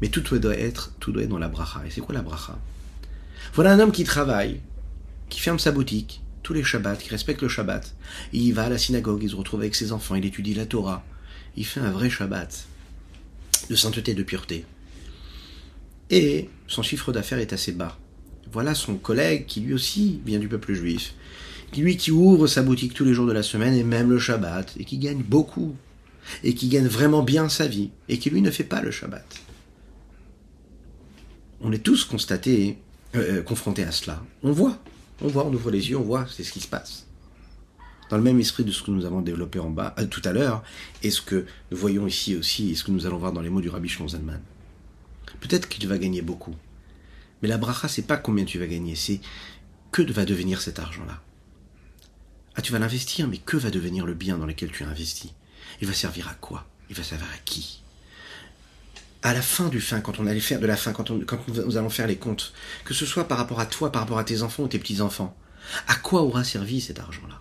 Mais tout doit être, tout doit être dans la bracha. Et c'est quoi la bracha? Voilà un homme qui travaille, qui ferme sa boutique, tous les Shabbats, qui respecte le Shabbat. Il va à la synagogue, il se retrouve avec ses enfants, il étudie la Torah. Il fait un vrai Shabbat de sainteté, de pureté. Et son chiffre d'affaires est assez bas. Voilà son collègue qui lui aussi vient du peuple juif, lui qui ouvre sa boutique tous les jours de la semaine et même le Shabbat, et qui gagne beaucoup, et qui gagne vraiment bien sa vie, et qui lui ne fait pas le Shabbat. On est tous constatés, euh, euh, confrontés à cela. On voit, on voit, on ouvre les yeux, on voit, c'est ce qui se passe. Dans le même esprit de ce que nous avons développé en bas, euh, tout à l'heure, et ce que nous voyons ici aussi, et ce que nous allons voir dans les mots du Rabbi Shlomo Peut-être qu'il va gagner beaucoup. Mais la bracha, c'est pas combien tu vas gagner, c'est que va devenir cet argent-là. Ah, tu vas l'investir, mais que va devenir le bien dans lequel tu as investi Il va servir à quoi? Il va servir à qui? À la fin du fin, quand on allait faire de la fin, quand, quand nous allons faire les comptes, que ce soit par rapport à toi, par rapport à tes enfants ou tes petits-enfants, à quoi aura servi cet argent-là?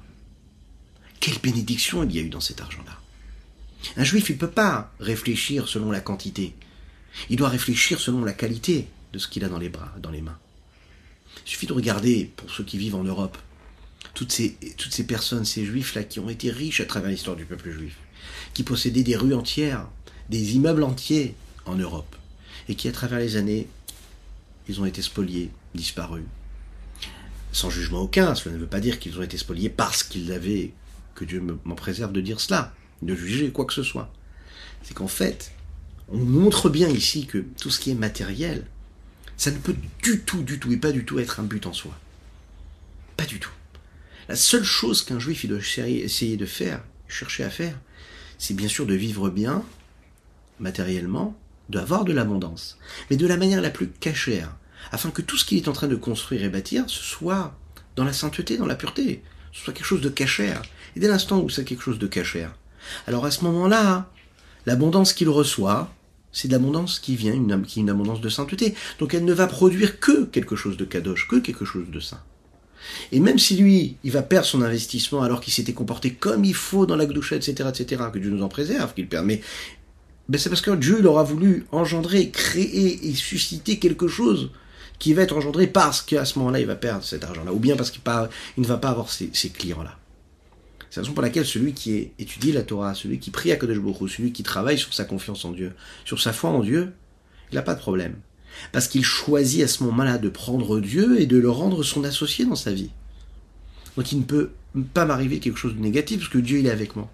Quelle bénédiction il y a eu dans cet argent-là? Un juif, il ne peut pas réfléchir selon la quantité. Il doit réfléchir selon la qualité de ce qu'il a dans les bras, dans les mains. Il suffit de regarder, pour ceux qui vivent en Europe, toutes ces, personnes, ces juifs-là, qui ont été riches à travers l'histoire du peuple juif, qui possédaient des rues entières, des immeubles entiers en Europe, et qui, à travers les années, ils ont été spoliés, disparus. Sans jugement aucun, cela ne veut pas dire qu'ils ont été spoliés parce qu'ils avaient, que Dieu m'en préserve de dire cela, de juger quoi que ce soit. C'est qu'en fait, on montre bien ici que tout ce qui est matériel, ça ne peut du tout, du tout, et pas du tout être un but en soi. Pas du tout. La seule chose qu'un juif il doit essayer de faire, chercher à faire, c'est bien sûr de vivre bien, matériellement, d'avoir de l'abondance, mais de la manière la plus cachère, afin que tout ce qu'il est en train de construire et bâtir, ce soit dans la sainteté, dans la pureté, ce soit quelque chose de cachère. Et dès l'instant où c'est quelque chose de cachère, alors à ce moment-là, l'abondance qu'il reçoit, c'est de l'abondance qui vient, qui est une abondance de sainteté. Donc elle ne va produire que quelque chose de kadosh, que quelque chose de saint. Et même si lui, il va perdre son investissement alors qu'il s'était comporté comme il faut dans la gdoucha, etc., etc., que Dieu nous en préserve, qu'il permet, ben c'est parce que Dieu il aura voulu engendrer, créer et susciter quelque chose qui va être engendré parce qu'à ce moment-là, il va perdre cet argent-là, ou bien parce qu'il ne va pas avoir ces, clients-là. C'est la raison pour laquelle celui qui étudie la Torah, celui qui prie à Kodesh Baruch celui qui travaille sur sa confiance en Dieu, sur sa foi en Dieu, il n'a pas de problème. Parce qu'il choisit à ce moment-là de prendre Dieu et de le rendre son associé dans sa vie. Donc il ne peut pas m'arriver quelque chose de négatif parce que Dieu est avec moi.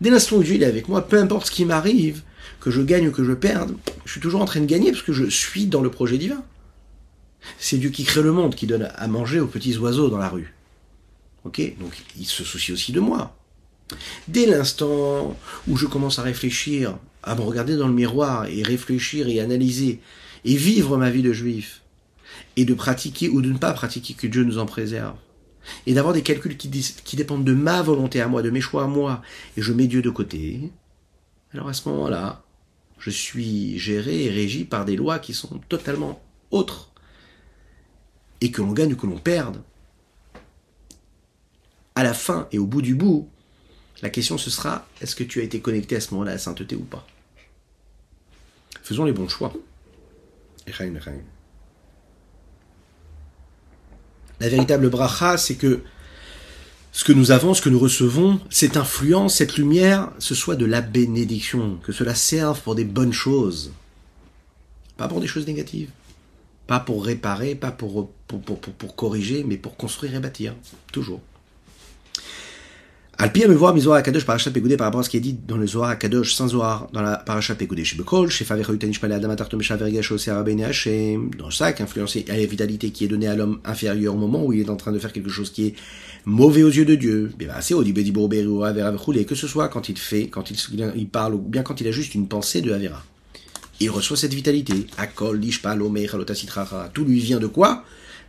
Dès l'instant où Dieu est avec moi, peu importe ce qui m'arrive, que je gagne ou que je perde, je suis toujours en train de gagner parce que je suis dans le projet divin. C'est Dieu qui crée le monde, qui donne à manger aux petits oiseaux dans la rue. Ok? Donc il se soucie aussi de moi. Dès l'instant où je commence à réfléchir, à me regarder dans le miroir et réfléchir et analyser et vivre ma vie de juif, et de pratiquer ou de ne pas pratiquer que Dieu nous en préserve, et d'avoir des calculs qui, dépendent de ma volonté à moi, de mes choix à moi, et je mets Dieu de côté, alors à ce moment-là, je suis géré et régi par des lois qui sont totalement autres, et que l'on gagne ou que l'on perde, à la fin et au bout du bout, la question ce sera est-ce que tu as été connecté à ce moment-là à la sainteté ou pas? Faisons les bons choix. La véritable bracha, c'est que ce que nous avons, ce que nous recevons, cette influence, cette lumière, ce soit de la bénédiction, que cela serve pour des bonnes choses, pas pour des choses négatives, pas pour réparer, pas pour, pour, corriger, mais pour construire et bâtir, toujours. Al me voir Zohar Akadosh Parashat Pegoudé par rapport à ce qui est dit dans le Zohar Akadosh sans Zohar dans la Parashat Pegoudé chez Bekol, chez Faver Hayutanish Pale Adam Atarto Mesha Vergash Hashem, dans ça influencé à la vitalité qui est donnée à l'homme inférieur au moment où il est en train de faire quelque chose qui est mauvais aux yeux de Dieu. C'est au que ce soit quand il fait, quand il, parle, ou bien quand il a juste une pensée de Avera. Il reçoit cette vitalité. Akol, Dishpal, Omer, Tout lui vient de quoi?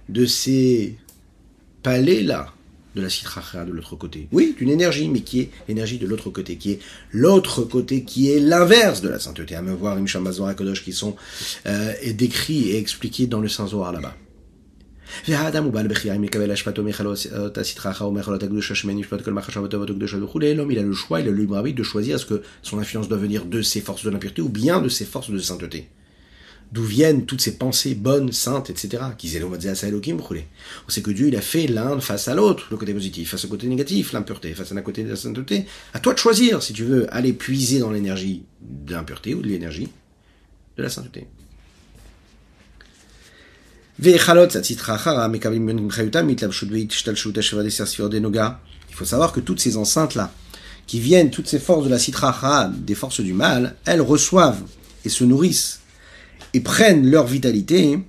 De ces palais-là de la citracha de l'autre côté. Oui, d'une énergie, mais qui est l'énergie de l'autre côté, qui est l'autre côté, qui est l'inverse de la sainteté. À me voir Imshamazor Kodosh qui sont euh, décrits et expliqués dans le Saint Zohar là-bas. L'homme, il a le choix, il a le libre de choisir est-ce que son influence doit venir de ses forces de l'impureté ou bien de ses forces de sainteté. D'où viennent toutes ces pensées bonnes, saintes, etc. On sait que Dieu, il a fait l'un face à l'autre, le côté positif, face au côté négatif, l'impureté, face à la côté de la sainteté. À toi de choisir si tu veux aller puiser dans l'énergie de l'impureté ou de l'énergie de la sainteté. Il faut savoir que toutes ces enceintes-là, qui viennent, toutes ces forces de la citracha, des forces du mal, elles reçoivent et se nourrissent et prennent leur vitalité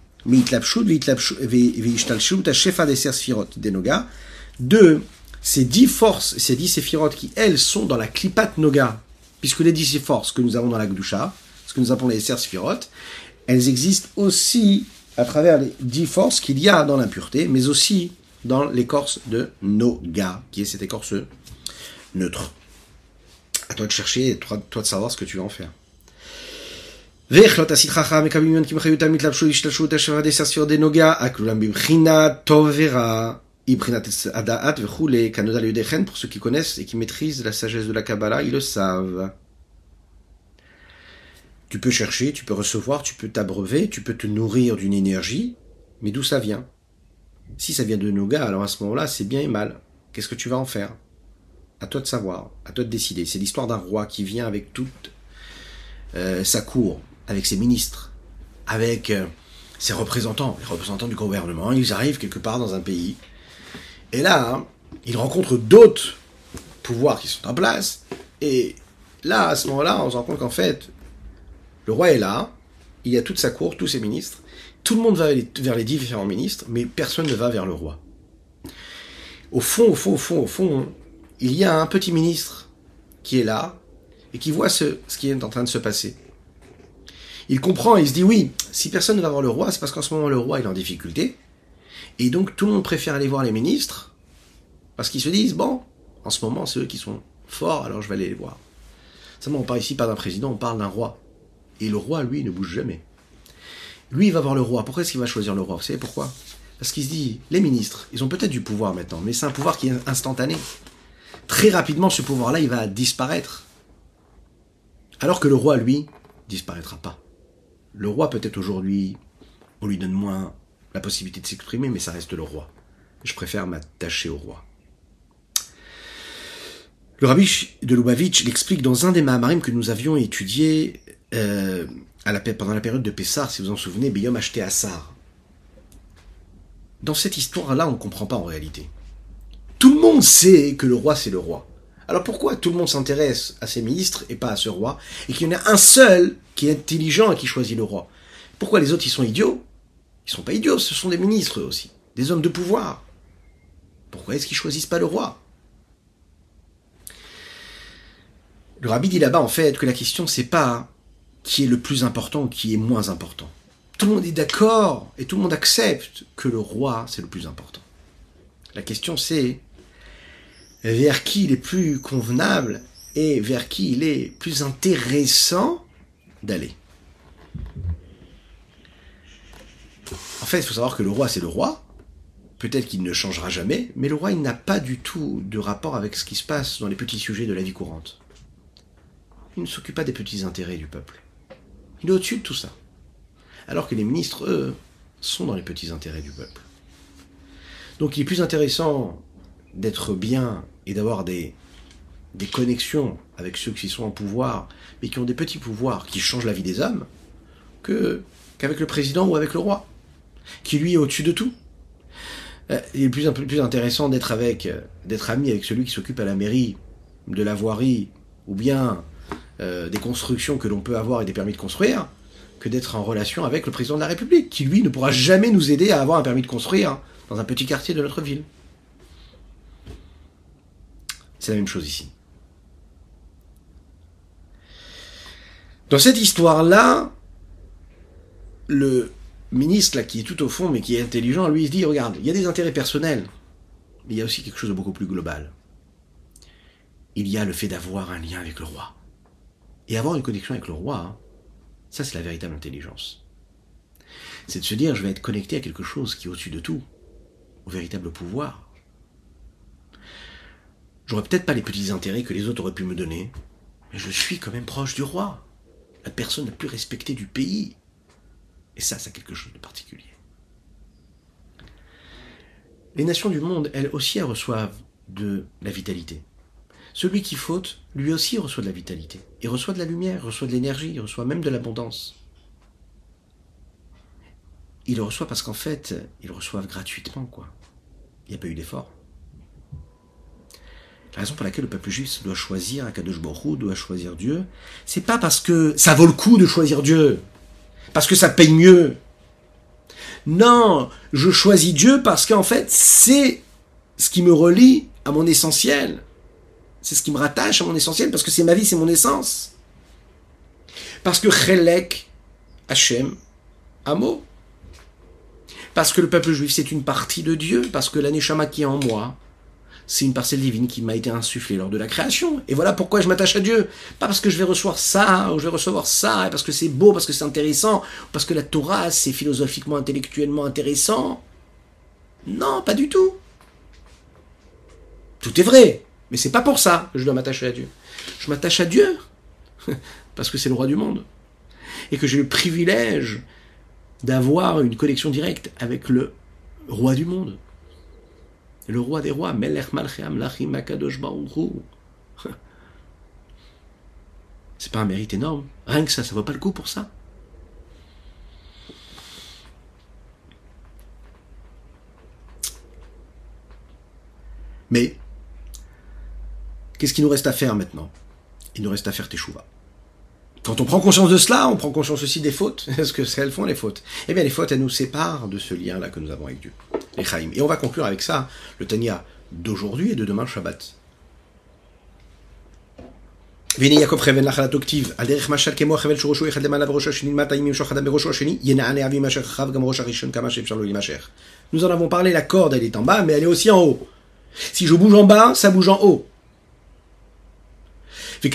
de ces dix forces, ces dix séphirotes qui, elles, sont dans la klipat noga, puisque les dix forces que nous avons dans la Gdusha, ce que nous appelons les séphirotes, elles existent aussi à travers les dix forces qu'il y a dans l'impureté, mais aussi dans l'écorce de Noga, qui est cette écorce neutre. À toi de chercher, toi, toi de savoir ce que tu vas en faire. Pour ceux qui connaissent et qui maîtrisent la sagesse de la Kabbalah, ils le savent. Tu peux chercher, tu peux recevoir, tu peux t'abreuver, tu peux te nourrir d'une énergie, mais d'où ça vient? Si ça vient de Noga, alors à ce moment-là, c'est bien et mal. Qu'est-ce que tu vas en faire? À toi de savoir, à toi de décider. C'est l'histoire d'un roi qui vient avec toute euh, sa cour, avec ses ministres, avec euh, ses représentants, les représentants du gouvernement. Ils arrivent quelque part dans un pays. Et là, hein, ils rencontrent d'autres pouvoirs qui sont en place. Et là, à ce moment-là, on se rend compte qu'en fait, le roi est là, il y a toute sa cour, tous ses ministres, tout le monde va vers les différents ministres, mais personne ne va vers le roi. Au fond, au fond, au fond, au fond, il y a un petit ministre qui est là et qui voit ce, ce qui est en train de se passer. Il comprend il se dit oui, si personne ne va voir le roi, c'est parce qu'en ce moment le roi est en difficulté. Et donc tout le monde préfère aller voir les ministres parce qu'ils se disent bon, en ce moment c'est eux qui sont forts, alors je vais aller les voir. Seulement on parle ici pas d'un président, on parle d'un roi. Et le roi, lui, ne bouge jamais. Lui, il va voir le roi. Pourquoi est-ce qu'il va choisir le roi? Vous savez pourquoi? Parce qu'il se dit, les ministres, ils ont peut-être du pouvoir maintenant, mais c'est un pouvoir qui est instantané. Très rapidement, ce pouvoir-là, il va disparaître. Alors que le roi, lui, disparaîtra pas. Le roi, peut-être aujourd'hui, on lui donne moins la possibilité de s'exprimer, mais ça reste le roi. Je préfère m'attacher au roi. Le rabbi de Lubavitch l'explique dans un des Mahamarim que nous avions étudié euh, pendant la période de Pessar, si vous en souvenez, Beyom acheté Assar. Dans cette histoire-là, on ne comprend pas en réalité. Tout le monde sait que le roi, c'est le roi. Alors pourquoi tout le monde s'intéresse à ses ministres et pas à ce roi Et qu'il y en a un seul qui est intelligent et qui choisit le roi? Pourquoi les autres, ils sont idiots? Ils sont pas idiots, ce sont des ministres aussi. Des hommes de pouvoir. Pourquoi est-ce qu'ils choisissent pas le roi? Le rabbi dit là-bas, en fait, que la question, c'est pas qui est le plus important ou qui est moins important. Tout le monde est d'accord et tout le monde accepte que le roi, c'est le plus important. La question c'est vers qui il est plus convenable et vers qui il est plus intéressant d'aller. En fait, il faut savoir que le roi, c'est le roi. Peut-être qu'il ne changera jamais, mais le roi, il n'a pas du tout de rapport avec ce qui se passe dans les petits sujets de la vie courante. Il ne s'occupe pas des petits intérêts du peuple. Il est au-dessus de tout ça. Alors que les ministres, eux, sont dans les petits intérêts du peuple. Donc il est plus intéressant d'être bien et d'avoir des, des connexions avec ceux qui sont en pouvoir, mais qui ont des petits pouvoirs qui changent la vie des hommes, qu'avec le président ou avec le roi, qui lui est au-dessus de tout. Euh, il est plus, intéressant d'être avec, d'être ami avec celui qui s'occupe à la mairie de la voirie, ou bien euh, des constructions que l'on peut avoir et des permis de construire, que d'être en relation avec le président de la République, qui lui ne pourra jamais nous aider à avoir un permis de construire dans un petit quartier de notre ville. C'est la même chose ici. Dans cette histoire-là, le ministre qui est tout au fond mais qui est intelligent, lui il se dit, regarde, il y a des intérêts personnels, mais il y a aussi quelque chose de beaucoup plus global. Il y a le fait d'avoir un lien avec le roi. Et avoir une connexion avec le roi, hein, ça c'est la véritable intelligence. C'est de se dire, je vais être connecté à quelque chose qui est au-dessus de tout, au véritable pouvoir. J'aurais peut-être pas les petits intérêts que les autres auraient pu me donner, mais je suis quand même proche du roi, la personne la plus respectée du pays. Et ça, c'est quelque chose de particulier. Les nations du monde, elles aussi, elles reçoivent de la vitalité. Celui qui faute, lui aussi reçoit de la vitalité. Il reçoit de la lumière, il reçoit de l'énergie, il reçoit même de l'abondance. Il reçoit parce qu'en fait, ils le reçoivent gratuitement, quoi. Il n'y a pas eu d'effort. La raison pour laquelle le peuple juif doit choisir Akadosh Baruch doit choisir Dieu, c'est pas parce que ça vaut le coup de choisir Dieu, parce que ça paye mieux. Non, je choisis Dieu parce qu'en fait, c'est ce qui me relie à mon essentiel. C'est ce qui me rattache à mon essentiel, parce que c'est ma vie, c'est mon essence. Parce que Chelek, Hachem, Amo. Parce que le peuple juif, c'est une partie de Dieu, parce que l'aneshama qui est en moi, c'est une parcelle divine qui m'a été insufflée lors de la création. Et voilà pourquoi je m'attache à Dieu. Pas parce que je vais recevoir ça, ou je vais recevoir ça, et parce que c'est beau, parce que c'est intéressant, parce que la Torah, c'est philosophiquement, intellectuellement intéressant. Non, pas du tout. Tout est vrai, mais c'est pas pour ça que je dois m'attacher à Dieu. Je m'attache à Dieu parce que c'est le roi du monde et que j'ai le privilège d'avoir une connexion directe avec le roi du monde. Le roi des rois, Melech Malcheam Lachim Akadosh C'est pas un mérite énorme. Rien que ça, ça vaut pas le coup pour ça. Mais Qu'est-ce qu'il nous reste à faire maintenant? Il nous reste à faire Teshuva. Quand on prend conscience de cela, on prend conscience aussi des fautes. Est-ce que elles font les fautes Eh bien, les fautes, elles nous séparent de ce lien-là que nous avons avec Dieu, les Chaim. Et on va conclure avec ça le Tanya d'aujourd'hui et de demain, Shabbat. Nous en avons parlé, la corde elle est en bas, mais elle est aussi en haut. Si je bouge en bas, ça bouge en haut. C'est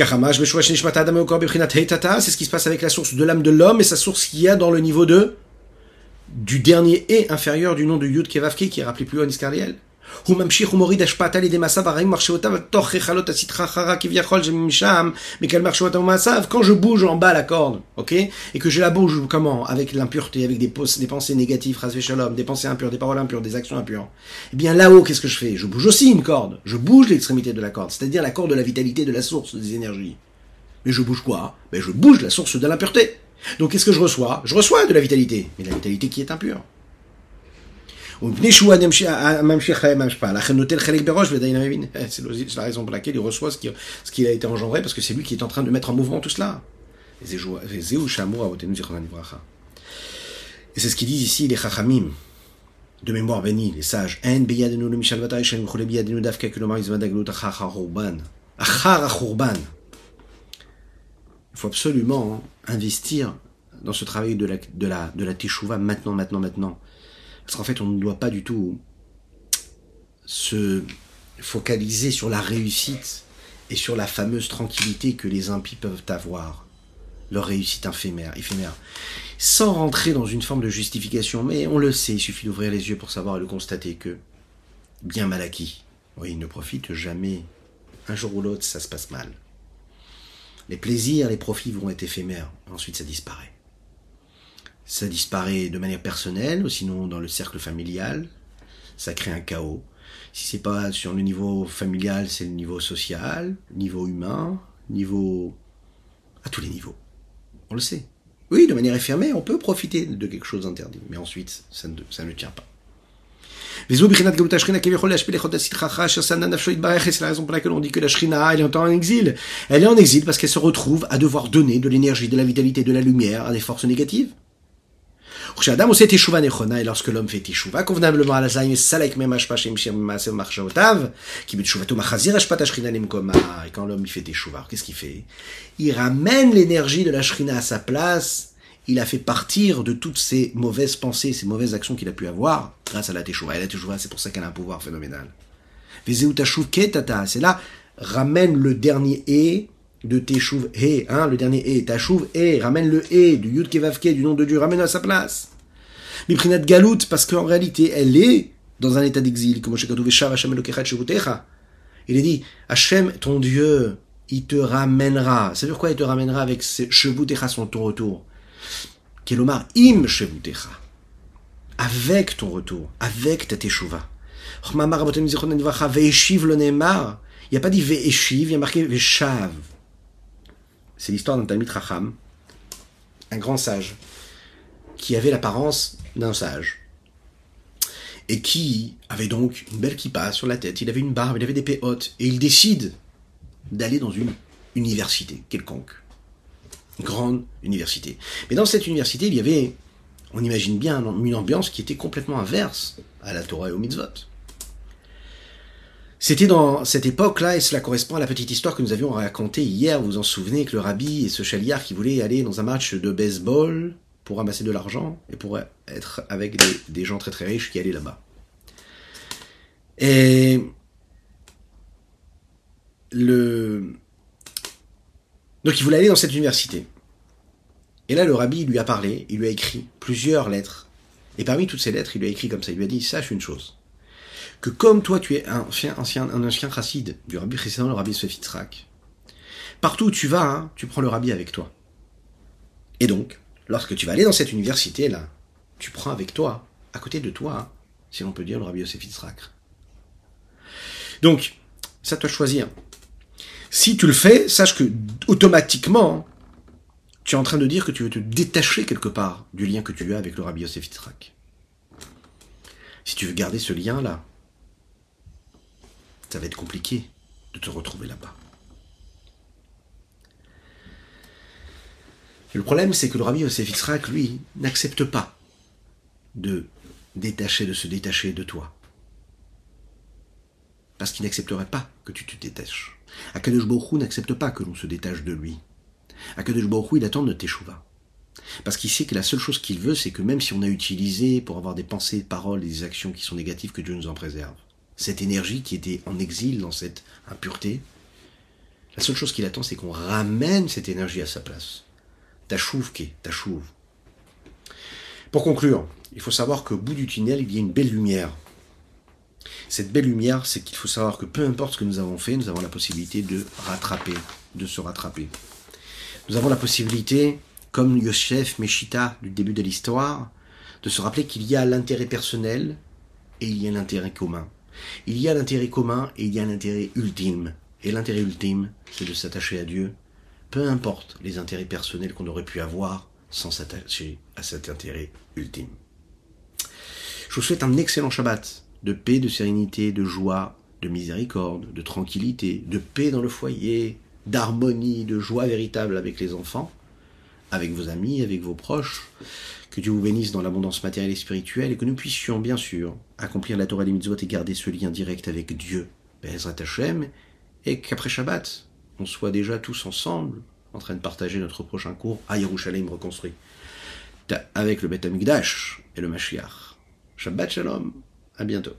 ce qui se passe avec la source de l'âme de l'homme et sa source qu'il y a dans le niveau de du dernier et inférieur du nom de Yud Kevavki qui est rappelé plus haut en. Quand je bouge en bas la corde, et que je la bouge comment? Avec l'impureté, avec des, pensées négatives, des pensées impures, des paroles impures, des actions impures. Eh bien là-haut, qu'est-ce que je fais? Je bouge aussi une corde. Je bouge l'extrémité de la corde, c'est-à-dire la corde de la vitalité, de la source des énergies. Mais je bouge quoi? Mais je bouge la source de l'impureté. Donc qu'est-ce que je reçois? Je reçois de la vitalité, mais la vitalité qui est impure. C'est la raison pour laquelle il reçoit ce qui, a été engendré, parce que c'est lui qui est en train de mettre en mouvement tout cela. Et c'est ce qu'ils disent ici les chachamim, de mémoire bénie, les sages. Il faut absolument investir dans ce travail de la, de la, de la teshuva maintenant, maintenant, maintenant. Parce qu'en fait, on ne doit pas du tout se focaliser sur la réussite et sur la fameuse tranquillité que les impies peuvent avoir. Leur réussite éphémère, éphémère. Sans rentrer dans une forme de justification, mais on le sait, il suffit d'ouvrir les yeux pour savoir et le constater que, bien mal acquis, oui, il ne profite jamais. Un jour ou l'autre, ça se passe mal. Les plaisirs, les profits vont être éphémères, ensuite ça disparaît ça disparaît de manière personnelle, ou sinon dans le cercle familial, ça crée un chaos. Si c'est pas sur le niveau familial, c'est le niveau social, niveau humain, niveau à tous les niveaux. On le sait. Oui, de manière éphémère, on peut profiter de quelque chose d'interdit, mais ensuite, ça ne, ça ne tient pas. C'est la raison pour laquelle on dit que la Shrina, elle est en exil. Elle est en exil parce qu'elle se retrouve à devoir donner de l'énergie, de la vitalité, de la lumière à des forces négatives. Et lorsque l'homme fait teshuva, convenablement à la zaïm, salek même ashpa shem shir maasev marchaotav, qui met teshuvato machazir ashpat ashrina limkoma, et quand l'homme il fait teshuva, qu'est-ce qu'il fait? Il ramène l'énergie de la shrina à sa place, il a fait partir de toutes ces mauvaises pensées, ces mauvaises actions qu'il a pu avoir, grâce à la teshuva. Et la teshuva, c'est pour ça qu'elle a un pouvoir phénoménal. C'est là, ramène le dernier et, de Teshuv He, hein, le dernier E, Tashuv He, ramène le E du Yud Kevavke, du nom de Dieu, ramène à sa place. Miprinat Galout, parce qu'en réalité, elle est dans un état d'exil, comme Il est dit, Hachem, ton Dieu, il te ramènera. Ça veut dire quoi, il te ramènera avec ses Shevutecha, son ton retour? Kelomar im shevutecha. Avec ton retour, avec ta teshuva. Il n'y a pas dit ve'eshiv, il y a marqué ve'shav. C'est l'histoire d'un Talmid Racham, un grand sage, qui avait l'apparence d'un sage. Et qui avait donc une belle kippa sur la tête, il avait une barbe, il avait des péotes, et il décide d'aller dans une université quelconque. Une grande université. Mais dans cette université, il y avait, on imagine bien, une ambiance qui était complètement inverse à la Torah et au mitzvot. C'était dans cette époque-là, et cela correspond à la petite histoire que nous avions racontée hier, vous vous en souvenez, que le rabbi et ce chaliard qui voulait aller dans un match de baseball pour ramasser de l'argent et pour être avec des, des gens très très riches qui allaient là-bas. Et le... Donc il voulait aller dans cette université. Et là, le rabbi lui a parlé, il lui a écrit plusieurs lettres. Et parmi toutes ces lettres, il lui a écrit comme ça, il lui a dit, sache une chose, que comme toi tu es un ancien, ancien, un ancien du rabbi précédent, le rabbi Sefitrak, partout où tu vas, hein, tu prends le rabbi avec toi. Et donc, lorsque tu vas aller dans cette université-là, tu prends avec toi, à côté de toi, si l'on peut dire, le rabbi Yosef Donc, ça doit choisir. Si tu le fais, sache que automatiquement, tu es en train de dire que tu veux te détacher quelque part du lien que tu as avec le Rabbi Yosef. Si tu veux garder ce lien-là, ça va être compliqué de te retrouver là-bas. Le problème, c'est que le Rabbi Yosef Yitzhak, lui, n'accepte pas de détacher, de se détacher de toi. Parce qu'il n'accepterait pas que tu te détaches. Akadosh Baruch n'accepte pas que l'on se détache de lui. Akadosh Baruch il attend de teshuva. Parce qu'il sait que la seule chose qu'il veut, c'est que même si on a utilisé pour avoir des pensées, des paroles des actions qui sont négatives, que Dieu nous en préserve. Cette énergie qui était en exil dans cette impureté, la seule chose qu'il attend, c'est qu'on ramène cette énergie à sa place. Tachouv ta tachouv. Pour conclure, il faut savoir qu'au bout du tunnel, il y a une belle lumière. Cette belle lumière, c'est qu'il faut savoir que peu importe ce que nous avons fait, nous avons la possibilité de rattraper, de se rattraper. Nous avons la possibilité, comme Yosef Meshita du début de l'histoire, de se rappeler qu'il y a l'intérêt personnel et il y a l'intérêt commun. Il y a l'intérêt commun et il y a l'intérêt ultime. Et l'intérêt ultime, c'est de s'attacher à Dieu, peu importe les intérêts personnels qu'on aurait pu avoir sans s'attacher à cet intérêt ultime. Je vous souhaite un excellent Shabbat de paix, de sérénité, de joie, de miséricorde, de tranquillité, de paix dans le foyer, d'harmonie, de joie véritable avec les enfants, avec vos amis, avec vos proches. Que Dieu vous bénisse dans l'abondance matérielle et spirituelle et que nous puissions, bien sûr, accomplir la Torah des mitzvot et garder ce lien direct avec Dieu, Bezrat Hashem, et qu'après Shabbat, on soit déjà tous ensemble en train de partager notre prochain cours à Yerushalayim reconstruit, avec le Beth Amikdash et le Mashiach. Shabbat Shalom à bientôt.